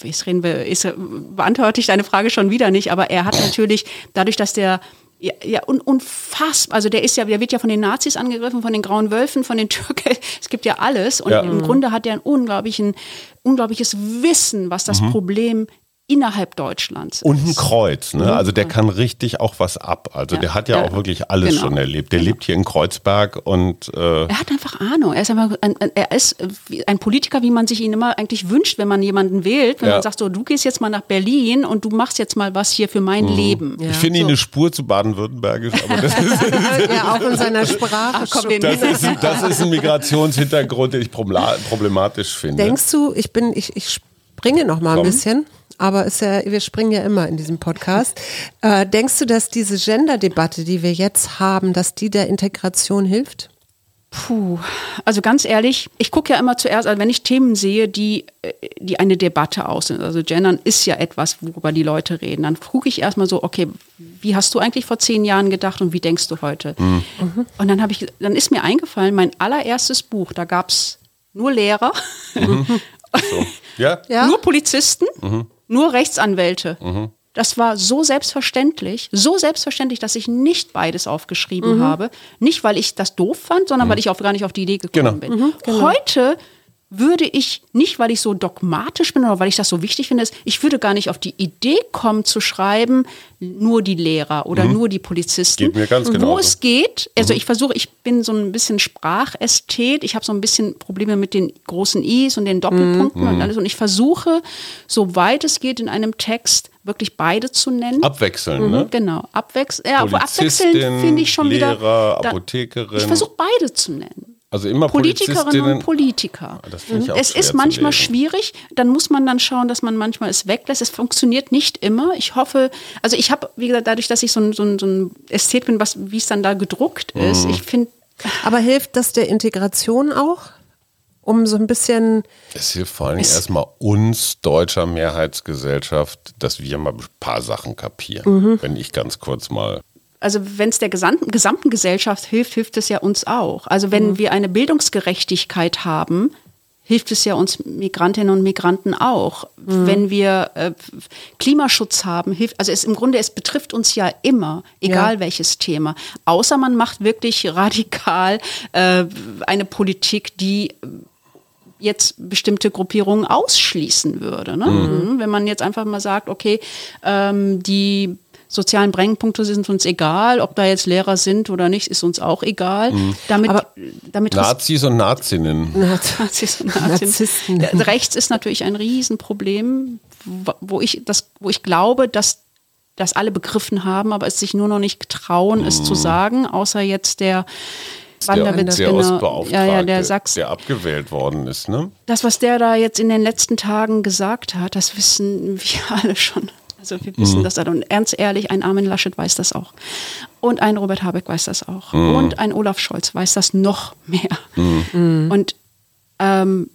Jetzt reden wir, ist, beantworte ich deine Frage schon wieder nicht, aber er hat natürlich, dadurch, dass der ja, ja un, unfassbar. Also der ist ja, der wird ja von den Nazis angegriffen, von den Grauen Wölfen, von den Türken. Es gibt ja alles. Und ja. im Grunde hat er ein unglaublichen, unglaubliches Wissen, was das mhm. Problem innerhalb Deutschlands. Und ein Kreuz, ne? Also der kann richtig auch was ab. Also ja, der hat ja, ja, auch wirklich alles genau. schon erlebt. Der genau. lebt hier in Kreuzberg und äh er hat einfach Ahnung. Er ist einfach ein, er ist ein Politiker, wie man sich ihn immer eigentlich wünscht, wenn man jemanden wählt. Wenn ja. man sagt, so du gehst jetzt mal nach Berlin und du machst jetzt mal was hier für mein mhm. Leben. Ich finde so. ihn eine Spur zu baden-württembergisch, aber das ist ja auch in seiner Sprache. Ach, komm, das, ist, das ist ein Migrationshintergrund, den ich problematisch finde. Denkst du, ich bin ich, ich springe noch mal ein bisschen aber ist ja, wir springen ja immer in diesem Podcast. Äh, denkst du, dass diese Gender-Debatte, die wir jetzt haben, dass die der Integration hilft? Puh, also ganz ehrlich, ich gucke ja immer zuerst, also wenn ich Themen sehe, die, äh, die eine Debatte aus sind, also Gendern ist ja etwas, worüber die Leute reden, dann gucke ich erstmal so, okay, wie hast du eigentlich vor zehn Jahren gedacht und wie denkst du heute? Mhm. Und dann habe ich, dann ist mir eingefallen, mein allererstes Buch, da gab es nur Lehrer, mhm. so. ja? nur Polizisten mhm nur Rechtsanwälte. Mhm. Das war so selbstverständlich, so selbstverständlich, dass ich nicht beides aufgeschrieben mhm. habe. Nicht, weil ich das doof fand, sondern mhm. weil ich auch gar nicht auf die Idee gekommen genau. bin. Mhm, genau. Heute würde ich nicht, weil ich so dogmatisch bin oder weil ich das so wichtig finde, ich würde gar nicht auf die Idee kommen zu schreiben, nur die Lehrer oder mhm. nur die Polizisten. Geht mir ganz genau. Wo es geht, also mhm. ich versuche, ich bin so ein bisschen Sprachästhet, ich habe so ein bisschen Probleme mit den großen I's und den Doppelpunkten mhm. und alles und ich versuche, soweit es geht in einem Text, wirklich beide zu nennen. Abwechseln, ne? Genau, abwechseln. Ja, abwechseln finde ich schon Lehrer, wieder. Apothekerin. Ich versuche beide zu nennen. Also immer Politikerinnen und Politiker. Ah, mhm. es ist manchmal schwierig, dann muss man dann schauen, dass man manchmal es weglässt. Es funktioniert nicht immer. Ich hoffe, also ich habe, wie gesagt, dadurch, dass ich so ein, so ein, so ein Ästhet bin, was, wie es dann da gedruckt ist, mhm. ich finde. Aber hilft das der Integration auch? Um so ein bisschen. Es hilft vor allem erstmal uns, deutscher Mehrheitsgesellschaft, dass wir mal ein paar Sachen kapieren. Mhm. Wenn ich ganz kurz mal also wenn es der gesamten, gesamten Gesellschaft hilft, hilft es ja uns auch. Also wenn mhm. wir eine Bildungsgerechtigkeit haben, hilft es ja uns Migrantinnen und Migranten auch. Mhm. Wenn wir äh, Klimaschutz haben, hilft, also es im Grunde, es betrifft uns ja immer, egal ja. welches Thema. Außer man macht wirklich radikal äh, eine Politik, die jetzt bestimmte Gruppierungen ausschließen würde. Ne? Mhm. Wenn man jetzt einfach mal sagt, okay, ähm, die sozialen Brennpunkte sind uns egal, ob da jetzt Lehrer sind oder nicht, ist uns auch egal. Mhm. Damit, damit Nazis und Nazinnen. Nazis und Narzissten. Rechts ist natürlich ein Riesenproblem, wo ich, das, wo ich glaube, dass das alle begriffen haben, aber es sich nur noch nicht trauen, mhm. es zu mhm. sagen, außer jetzt der Wanderwitz, der, der genau, ja, ja, der Sachs, der abgewählt worden ist, ne? Das, was der da jetzt in den letzten Tagen gesagt hat, das wissen wir alle schon. Also wir wissen mhm. das dann. Und ernst ehrlich, ein Armin Laschet weiß das auch. Und ein Robert Habeck weiß das auch. Mhm. Und ein Olaf Scholz weiß das noch mehr. Mhm. Und ähm,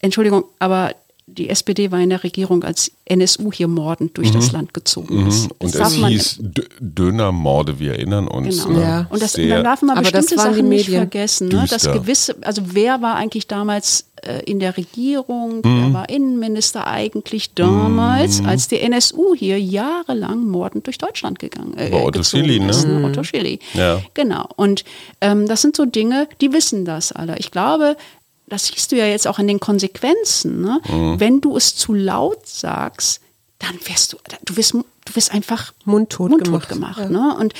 Entschuldigung, aber die SPD war in der Regierung, als NSU hier mordend durch mhm. das Land gezogen mhm. ist. Und es hieß Dönermorde, wir erinnern uns. Genau. Ne? Ja. Und das, dann darf man bestimmte Sachen nicht vergessen. Ne? Das gewisse, also wer war eigentlich damals äh, in der Regierung, mhm. wer war Innenminister eigentlich damals, mhm. als die NSU hier jahrelang mordend durch Deutschland gegangen äh, Otto Schilly, ne? ne? Otto Schilly. Ja. Genau. Und ähm, das sind so Dinge, die wissen das alle. Ich glaube, das siehst du ja jetzt auch in den Konsequenzen. Ne? Mhm. Wenn du es zu laut sagst, dann wirst du, du wirst, du wirst einfach Mundtot mundtot gemacht, gemacht. ja. ne? Und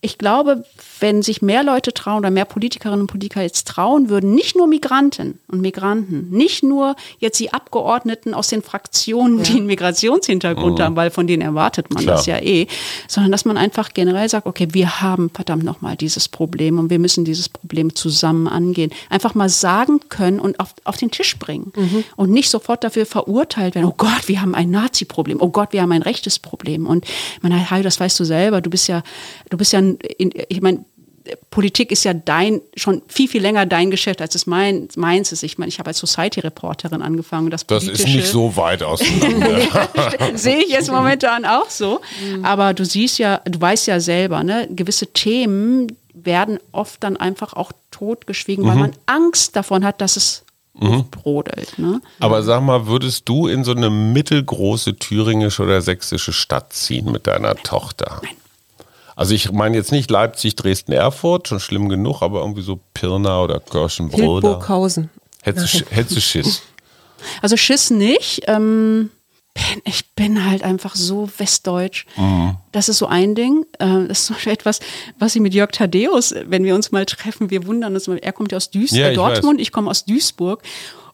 ich glaube, wenn sich mehr Leute trauen oder mehr Politikerinnen und Politiker jetzt trauen würden, nicht nur Migranten und Migranten, nicht nur jetzt die Abgeordneten aus den Fraktionen, die einen Migrationshintergrund haben, weil von denen erwartet man Klar. das ja eh, sondern dass man einfach generell sagt, okay, wir haben verdammt nochmal dieses Problem und wir müssen dieses Problem zusammen angehen. Einfach mal sagen können und auf, auf den Tisch bringen Mhm. und nicht sofort dafür verurteilt werden, oh Gott, wir haben ein Nazi-Problem, oh Gott, wir haben ein rechtes Problem. Und meine, Heil, das weißt du selber, du bist ja, du bist ja, in, ich meine, Politik ist ja dein, schon viel, viel länger dein Geschäft, als es mein, meins ist. Ich meine, ich habe als Society-Reporterin angefangen. Das, Das ist nicht so weit auseinander. sehe ich jetzt momentan auch so. Aber du siehst ja, du weißt ja selber, ne, gewisse Themen werden oft dann einfach auch totgeschwiegen, weil man Angst davon hat, dass es brodelt. Ne? Aber sag mal, würdest du in so eine mittelgroße thüringische oder sächsische Stadt ziehen mit deiner Tochter? Nein. Also ich meine jetzt nicht Leipzig, Dresden, Erfurt, schon schlimm genug, aber irgendwie so Pirna oder Kirschenbroda. Hildburghausen. Hättest, du- Schiss? Also Schiss nicht. Ähm, ich bin halt einfach so westdeutsch. Das ist so ein Ding. Äh, das ist so etwas, was ich mit Jörg Thaddeus, wenn wir uns mal treffen, wir wundern uns mal. Er kommt ja aus Duis Ja, äh, ich Dortmund, ich komme aus Duisburg.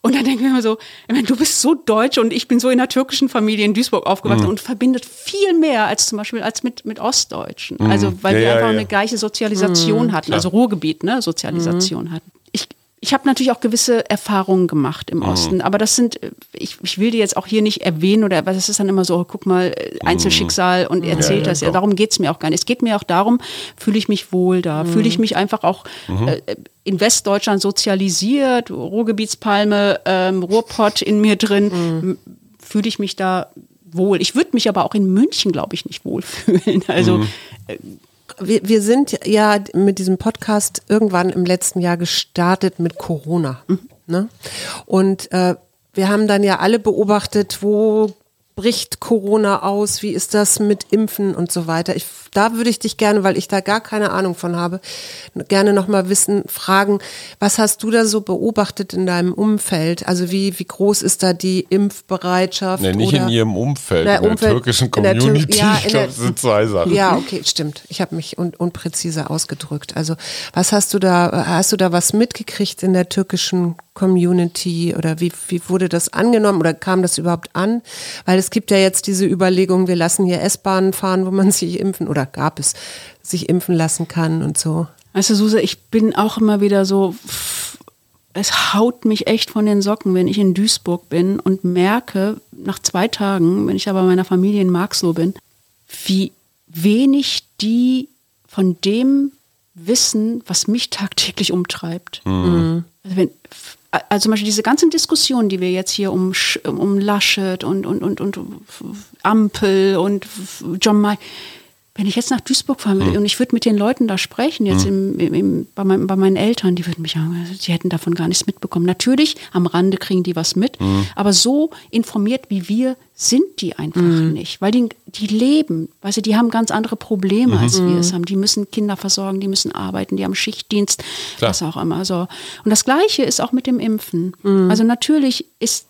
Und dann denken wir immer so, ich meine, du bist so deutsch und ich bin so in einer türkischen Familie in Duisburg aufgewachsen und verbindet viel mehr als zum Beispiel als mit, mit Ostdeutschen. Also weil Ja, wir ja, einfach ja. eine gleiche Sozialisation hatten, also Ruhrgebiet, ne, Sozialisation hatten. Ich, habe natürlich auch gewisse Erfahrungen gemacht im Osten, aber das sind, äh, ich, ich will die jetzt auch hier nicht erwähnen oder was ist dann immer so, guck mal, äh, Einzelschicksal und erzählt ja, das ja. komm. Darum geht's mir auch gar nicht. Es geht mir auch darum, fühle ich mich wohl da, fühle ich mich einfach auch äh, in Westdeutschland sozialisiert, Ruhrgebietspalme, ähm, Ruhrpott in mir drin, m- fühle ich mich da wohl. Ich würde mich aber auch in München, glaube ich, nicht wohlfühlen. Also Wir, wir sind ja mit diesem Podcast irgendwann im letzten Jahr gestartet mit Corona. Ne? Und äh, wir haben dann ja alle beobachtet, wo bricht Corona aus, wie ist das mit Impfen und so weiter. Ich, da würde ich dich gerne, weil ich da gar keine Ahnung von habe, gerne nochmal wissen, fragen, was hast du da so beobachtet in deinem Umfeld? Also wie, wie groß ist da die Impfbereitschaft? Nee, nicht in ihrem Umfeld, Na, in der Umfeld- türkischen in der Community. ja, ich in glaube, das sind zwei Sachen. Ja, okay, stimmt. Ich habe mich un unpräzise ausgedrückt. Also, was hast du da, hast du da was mitgekriegt in der türkischen Community oder wie, wie wurde das angenommen oder kam das überhaupt an? Weil es gibt ja jetzt diese Überlegung, wir lassen hier S-Bahnen fahren, wo man sich impfen oder gab es, sich impfen lassen kann und so. Du, Suse, ich bin auch immer wieder so, es haut mich echt von den Socken, wenn ich in Duisburg bin und merke, nach zwei Tagen, wenn ich aber bei meiner Familie in Marxloh bin, wie wenig die von dem wissen, was mich tagtäglich umtreibt. Also, wenn, also zum Beispiel diese ganzen Diskussionen, die wir jetzt hier um, um Laschet und, und, und, und Ampel und John May, wenn ich jetzt nach Duisburg fahren würde und ich würde mit den Leuten da sprechen, jetzt im, im, im, bei, mein, bei meinen Eltern, die würden mich sagen, die hätten davon gar nichts mitbekommen. Natürlich, am Rande kriegen die was mit, aber so informiert wie wir sind die einfach nicht, weil die, die leben, weißt du, die haben ganz andere Probleme, als wir es haben. Die müssen Kinder versorgen, die müssen arbeiten, die haben Schichtdienst, Klar. was auch immer. So. Und das Gleiche ist auch mit dem Impfen. Also natürlich ist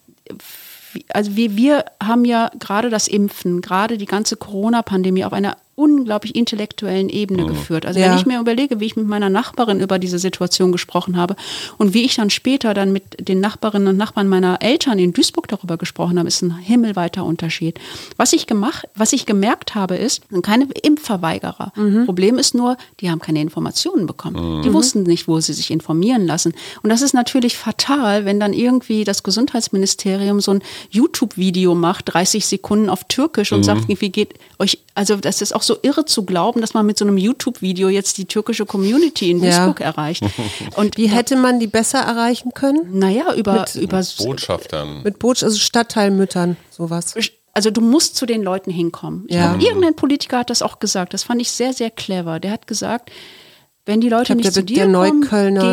also wir, wir haben ja gerade das Impfen, gerade die ganze Corona-Pandemie auf einer unglaublich intellektuellen Ebene geführt. Also Ja. wenn ich mir überlege, wie ich mit meiner Nachbarin über diese Situation gesprochen habe und wie ich dann später dann mit den Nachbarinnen und Nachbarn meiner Eltern in Duisburg darüber gesprochen habe, ist ein himmelweiter Unterschied. Was ich gemacht, was ich gemerkt habe, ist, sind keine Impfverweigerer. Problem ist nur, die haben keine Informationen bekommen. Die wussten nicht, wo sie sich informieren lassen. Und das ist natürlich fatal, wenn dann irgendwie das Gesundheitsministerium so ein YouTube-Video macht, 30 Sekunden auf Türkisch und sagt, wie geht euch, also das ist auch so irre zu glauben, dass man mit so einem YouTube-Video jetzt die türkische Community in Ja. Duisburg erreicht. Und Wie hätte man die besser erreichen können? naja, über, über Botschaftern. Mit Boot, also Stadtteilmüttern, sowas. also du musst zu den Leuten hinkommen. Ja. glaube, irgendein Politiker hat das auch gesagt. Das fand ich sehr, sehr clever. Der hat gesagt, wenn die Leute glaub, nicht der- zu der dir kommen,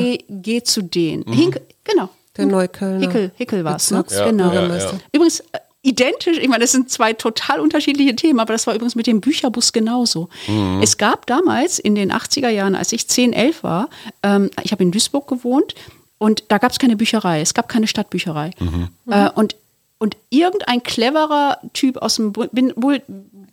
geh, geh zu denen. Hink, genau. Der Neuköllner Hickel, Hickel war es, ne? Ja, genau. ja, ja. Übrigens, äh, identisch, ich meine, das sind zwei total unterschiedliche Themen, aber das war übrigens mit dem Bücherbus genauso. Es gab damals in den 80er Jahren, als ich 10, 11 war, ähm, ich habe in Duisburg gewohnt, Und da gab es keine Bücherei, es gab keine Stadtbücherei. Äh, und, und irgendein cleverer Typ aus dem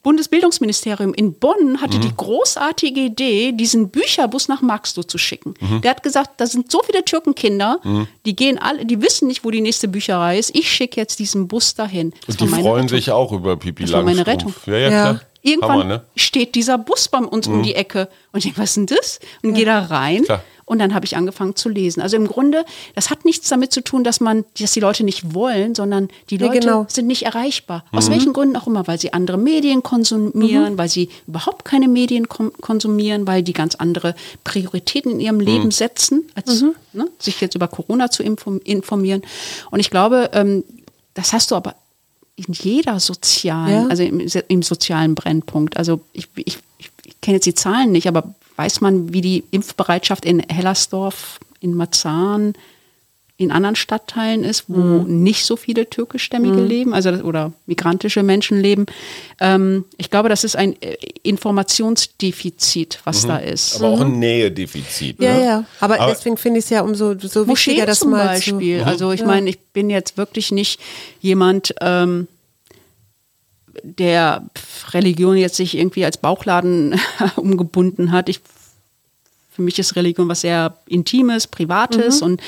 Bundesbildungsministerium in Bonn hatte die großartige Idee, diesen Bücherbus nach Marxloh zu schicken. Der hat gesagt, da sind so viele Türkenkinder, die gehen alle, die wissen nicht, wo die nächste Bücherei ist. Ich schicke jetzt diesen Bus dahin. Das Und die freuen Rettung. sich auch über Pipi Das war meine Langstrumpf. Ja, ja, Ja. Irgendwann Hammer, ne? steht dieser Bus bei uns um die Ecke und ich denke, was ist denn das? Und gehe da rein Klar. und dann habe ich angefangen zu lesen. Also im Grunde, das hat nichts damit zu tun, dass man, dass die Leute nicht wollen, sondern die Ja, Leute genau. sind nicht erreichbar. Aus welchen Gründen auch immer, weil sie andere Medien konsumieren, weil sie überhaupt keine Medien konsumieren, weil die ganz andere Prioritäten in ihrem Leben setzen, als ne, sich jetzt über Corona zu inform informieren. Und ich glaube, ähm, das hast du aber in jeder sozialen, Ja. also im, im sozialen Brennpunkt. Also ich, ich, ich, kenne jetzt die Zahlen nicht, aber weiß man, wie die Impfbereitschaft in Hellersdorf, in Marzahn, in anderen Stadtteilen ist, wo nicht so viele türkischstämmige leben, also oder migrantische Menschen leben. Ähm, ich glaube, das ist ein äh, Informationsdefizit, was da ist. Aber auch ein Nähedefizit. Ja, ne? ja. Aber, Aber- deswegen finde ich es ja umso so Moscheen wichtiger, dass zum mal Beispiel. So, also ich Ja. meine, ich bin jetzt wirklich nicht jemand, ähm, der Religion jetzt sich irgendwie als Bauchladen umgebunden hat. Ich für mich ist Religion was sehr Intimes, Privates und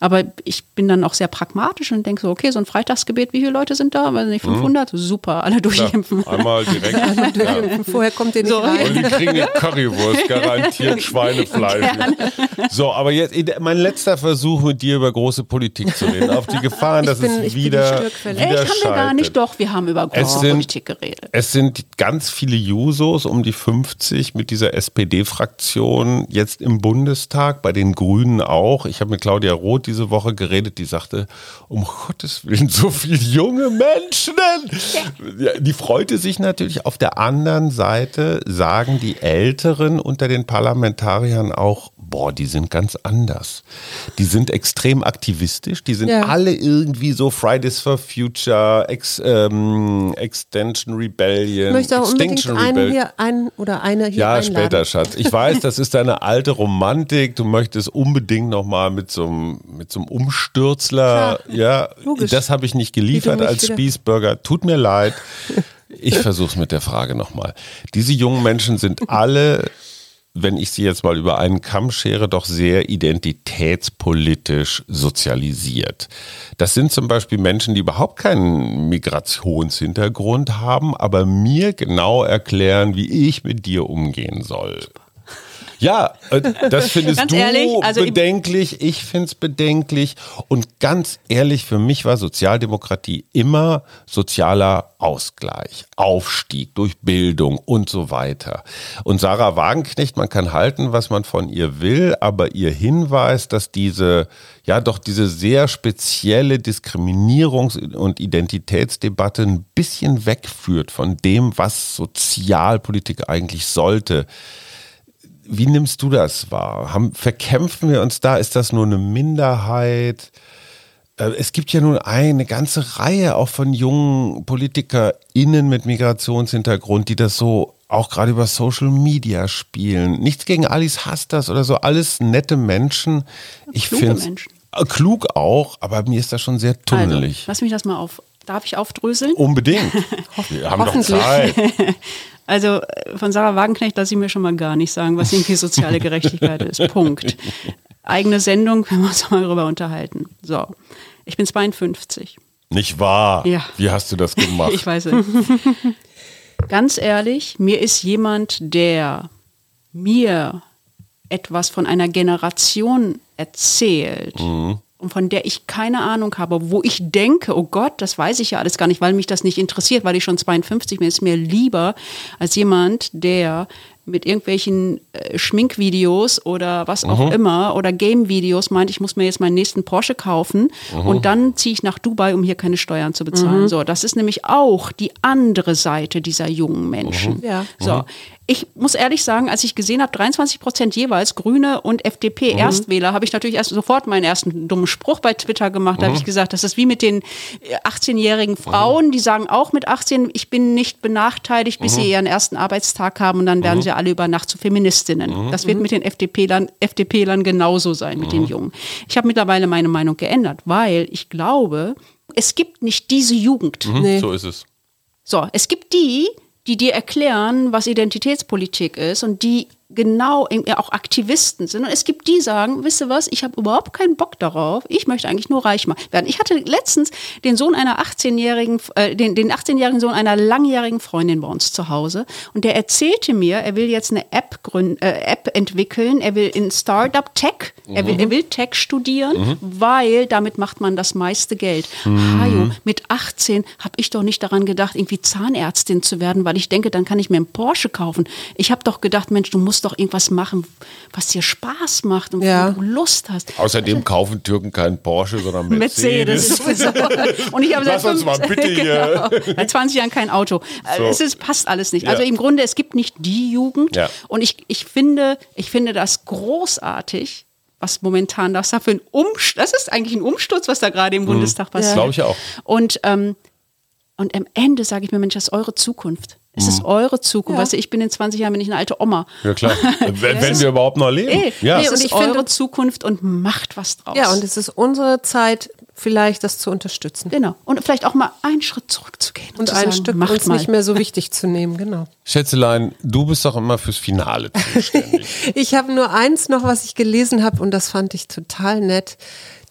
aber ich bin dann auch sehr pragmatisch und denke so, okay, so ein Freitagsgebet, wie viele Leute sind da? Weiß nicht, 500? Super, alle durchimpfen. einmal direkt. ja. Vorher kommt ihr nicht So. rein. Und die kriegen eine Currywurst, garantiert Schweinefleisch. So, aber jetzt mein letzter Versuch mit dir über große Politik zu reden. Auf die Gefahren, dass bin- es wieder, wieder Echt, haben wir gar nicht. Doch, wir haben über Es große sind- Politik geredet. Es sind ganz viele Jusos, um die 50 mit dieser SPD-Fraktion jetzt im Bundestag, bei den Grünen auch. Ich habe mit Claudia Roth diese Woche geredet, die sagte, um Gottes Willen, so viele junge Menschen. Ja, die freute sich natürlich. Auf der anderen Seite sagen die Älteren unter den Parlamentariern auch, boah, die sind ganz anders. Die sind extrem aktivistisch, die sind Ja. alle irgendwie so Fridays for Future, Ex, ähm, Extension Rebellion, Ich möchte auch unbedingt Extinction einen Rebellion. hier, einen oder eine hier Ja, einladen. später, Schatz. Ich weiß, das ist deine alte Romantik. Du möchtest unbedingt noch mal mit so einem mit so einem Umstürzler. Ja, logisch. das habe ich nicht geliefert als wieder- Spießbürger. Tut mir leid. Ich versuch's mit der Frage noch mal. Diese jungen Menschen sind alle wenn ich sie jetzt mal über einen Kamm schere, doch sehr identitätspolitisch sozialisiert. Das sind zum Beispiel Menschen, die überhaupt keinen Migrationshintergrund haben, aber mir genau erklären, wie ich mit dir umgehen soll. Ja, äh, das findest Ganz du ehrlich, also bedenklich, ich finde es bedenklich. Und ganz ehrlich, für mich war Sozialdemokratie immer sozialer Ausgleich, Aufstieg durch Bildung und so weiter. Und Sarah Wagenknecht, man kann halten, was man von ihr will, aber ihr Hinweis, dass diese, ja doch diese sehr spezielle Diskriminierungs- und Identitätsdebatte ein bisschen wegführt von dem, was Sozialpolitik eigentlich sollte. Wie nimmst du das wahr? Haben, verkämpfen wir uns da? Ist das nur eine Minderheit? Äh, Es gibt ja nun eine ganze Reihe auch von jungen PolitikerInnen mit Migrationshintergrund, die das so auch gerade über Social Media spielen. Nichts gegen Alice hasst das oder so, alles nette Menschen. Ich finde Menschen. klug auch, aber mir ist das schon sehr Also, tunnelig. lass mich das mal auf. Darf ich aufdröseln? Unbedingt. Wir haben doch. Zeit. Also äh, von Sarah Wagenknecht lasse ich mir schon mal gar nicht sagen, was irgendwie soziale Gerechtigkeit ist. Punkt. Eigene Sendung, wenn wir uns mal darüber unterhalten. So, ich bin 52. Nicht wahr? Ja. Wie hast du das gemacht? Ich weiß es. Ganz ehrlich, mir ist jemand, der mir etwas von einer Generation erzählt und von der ich keine Ahnung habe, wo ich denke, oh Gott, das weiß ich ja alles gar nicht, weil mich das nicht interessiert, weil ich schon 52 bin, ist mir lieber als jemand, der mit irgendwelchen äh, Schminkvideos oder was auch immer oder Game-Videos meint, ich muss mir jetzt meinen nächsten Porsche kaufen und dann ziehe ich nach Dubai, um hier keine Steuern zu bezahlen. So, das ist nämlich auch die andere Seite dieser jungen Menschen. Ja. So, ich muss ehrlich sagen, als ich gesehen habe, 23 Prozent jeweils Grüne und FDP Erstwähler, habe ich natürlich erst sofort meinen ersten dummen Spruch bei Twitter gemacht. Da habe ich gesagt, das ist wie mit den äh, 18-jährigen Frauen, die sagen auch mit 18, ich bin nicht benachteiligt, bis sie ihren ersten Arbeitstag haben und dann werden sie wir alle über Nacht zu Feministinnen. Das wird mit den FDP-Lern FDP genauso sein, mit den Jungen. Ich habe mittlerweile meine Meinung geändert, weil ich glaube, es gibt nicht diese Jugend. Mhm, So ist es. So, es gibt die, die dir erklären, was Identitätspolitik ist und die genau auch Aktivisten sind. Und es gibt die, die sagen, wisst ihr was, ich habe überhaupt keinen Bock darauf, ich möchte eigentlich nur reich werden. Ich hatte letztens den Sohn einer 18-jährigen, äh, den, den 18-jährigen Sohn einer langjährigen Freundin bei uns zu Hause und der erzählte mir, er will jetzt eine App, gründen, äh, App entwickeln, er will in Startup Tech, er, will, er will Tech studieren, weil damit macht man das meiste Geld. Hajo, mit 18 habe ich doch nicht daran gedacht, irgendwie Zahnärztin zu werden, weil ich denke, dann kann ich mir einen Porsche kaufen. Ich habe doch gedacht, Mensch, du musst doch irgendwas machen, was dir Spaß macht und Ja. wo du Lust hast. Außerdem kaufen Türken keinen Porsche, sondern Mercedes. Mercedes. sowieso. Und ich habe seit fünf- genau, seit 20 Jahren kein Auto. Also So. Es ist, passt alles nicht. Ja. Also im Grunde, es gibt nicht die Jugend. Ja. Und ich, ich, finde, ich finde das großartig, was momentan das da für ein Umsturz, das ist eigentlich ein Umsturz, was da gerade im Bundestag passiert. Glaube ich auch. Und, ähm, und am Ende sage ich mir, Mensch, das ist eure Zukunft. Es ist eure Zukunft. Ja. Weißt du, ich bin in 20 Jahren bin ich eine alte Oma. Ja, klar. wenn, wenn wir überhaupt noch leben. Ey, ja. es und ist ich eure finde- Zukunft und macht was draus. Ja, und es ist unsere Zeit, vielleicht das zu unterstützen. Genau. Und vielleicht auch mal einen Schritt zurückzugehen. Und, Und ein sagen, Stück macht uns mal. nicht mehr so wichtig zu nehmen, genau. Schätzelein, du bist doch immer fürs Finale zuständig. Ich habe nur eins noch, was ich gelesen habe und das fand ich total nett.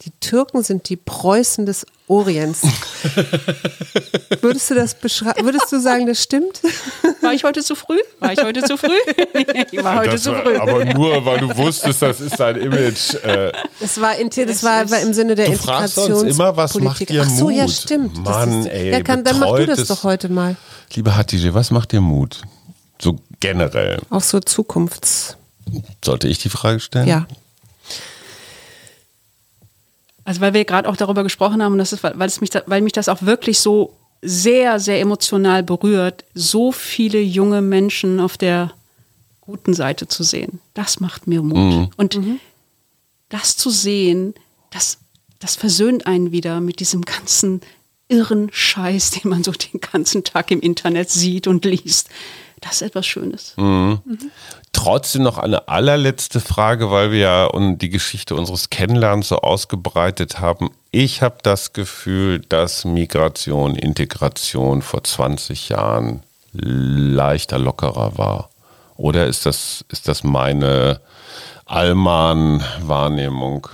Die Türken sind die Preußen des Orients. würdest du das beschreiben? Würdest du sagen, das stimmt? War ich heute zu früh? War ich heute zu früh? ich war heute Das zu war- früh. aber nur, weil du wusstest, das ist dein Image. Äh, Das war, inter- das war, war im Sinne der Du fragst Integrationspolitik. immer, was macht dir Ach so, ja, Mut? stimmt. Das Mann, ist, ey, ja, kann, dann mach du das doch heute mal. liebe Hatice, was macht dir Mut? So generell. Auch so Zukunfts. Sollte ich die Frage stellen? Ja. Also weil wir gerade auch darüber gesprochen haben, und das ist, weil, es mich, da, weil mich das auch wirklich so sehr, sehr emotional berührt, so viele junge Menschen auf der guten Seite zu sehen. Das macht mir Mut. Und das zu sehen, das, das versöhnt einen wieder mit diesem ganzen irren Scheiß, den man so den ganzen Tag im Internet sieht und liest. Das ist etwas Schönes. Trotzdem noch eine allerletzte Frage, weil wir ja die Geschichte unseres Kennenlernens so ausgebreitet haben. Ich habe das Gefühl, dass Migration, Integration vor 20 Jahren leichter, lockerer war. Oder ist das, ist das meine Allmann-Wahrnehmung?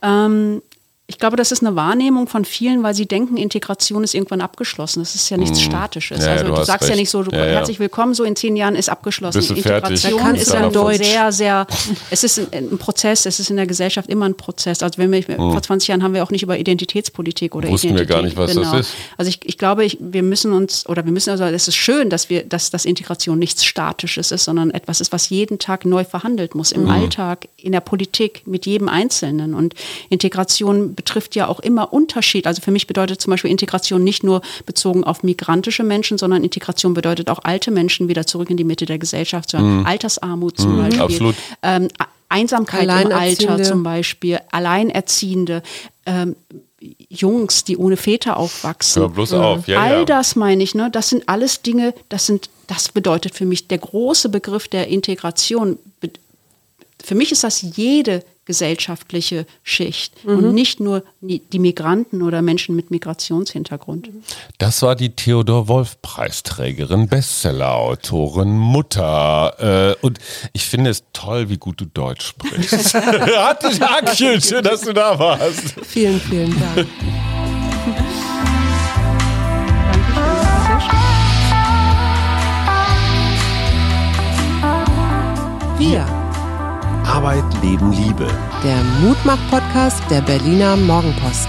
Ähm, ich glaube, das ist eine Wahrnehmung von vielen, weil sie denken, Integration ist irgendwann abgeschlossen. Das ist ja nichts Statisches. Mhm. Ja, also du du, sagst ja recht. nicht so, du, Ja, ja. herzlich willkommen, so in zehn Jahren ist abgeschlossen. Bist du fertig? Integration kannst ist ja dann Deutsch. sehr, sehr, es ist ein, ein Prozess, es ist in der Gesellschaft immer ein Prozess. Also wenn wir, vor 20 Jahren haben wir auch nicht über Identitätspolitik oder. Wussten wir Identität. gar nicht, was das ist. Also ich, ich glaube, ich, wir müssen uns, oder wir müssen also, es ist schön, dass wir, dass, dass Integration nichts Statisches ist, sondern etwas ist, was jeden Tag neu verhandelt muss, im Alltag, in der Politik, mit jedem Einzelnen. Und Integration betrifft ja auch immer Unterschied. Also für mich bedeutet zum Beispiel Integration nicht nur bezogen auf migrantische Menschen, sondern Integration bedeutet auch alte Menschen wieder zurück in die Mitte der Gesellschaft, zu Altersarmut zum Beispiel. Mhm. absolut. Ähm, Einsamkeit im. Alter zum Beispiel, Alleinerziehende, ähm, Jungs, die ohne Väter aufwachsen. Hör bloß auf, ja, All ja. das meine ich, ne? Das sind alles Dinge, das sind, das bedeutet für mich der große Begriff der Integration. Für mich ist das jede gesellschaftliche Schicht und nicht nur die Migranten oder Menschen mit Migrationshintergrund. Das war die Theodor Wolf Preisträgerin, Bestsellerautorin, Mutter. Äh, und ich finde es toll, wie gut du Deutsch sprichst. Hatte Dankeschön, schön, dass du da warst. Vielen, vielen Dank. Wir, Arbeit, Leben, Liebe. der Mutmach-Podcast der Berliner Morgenpost.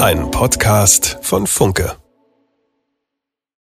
Ein Podcast von Funke.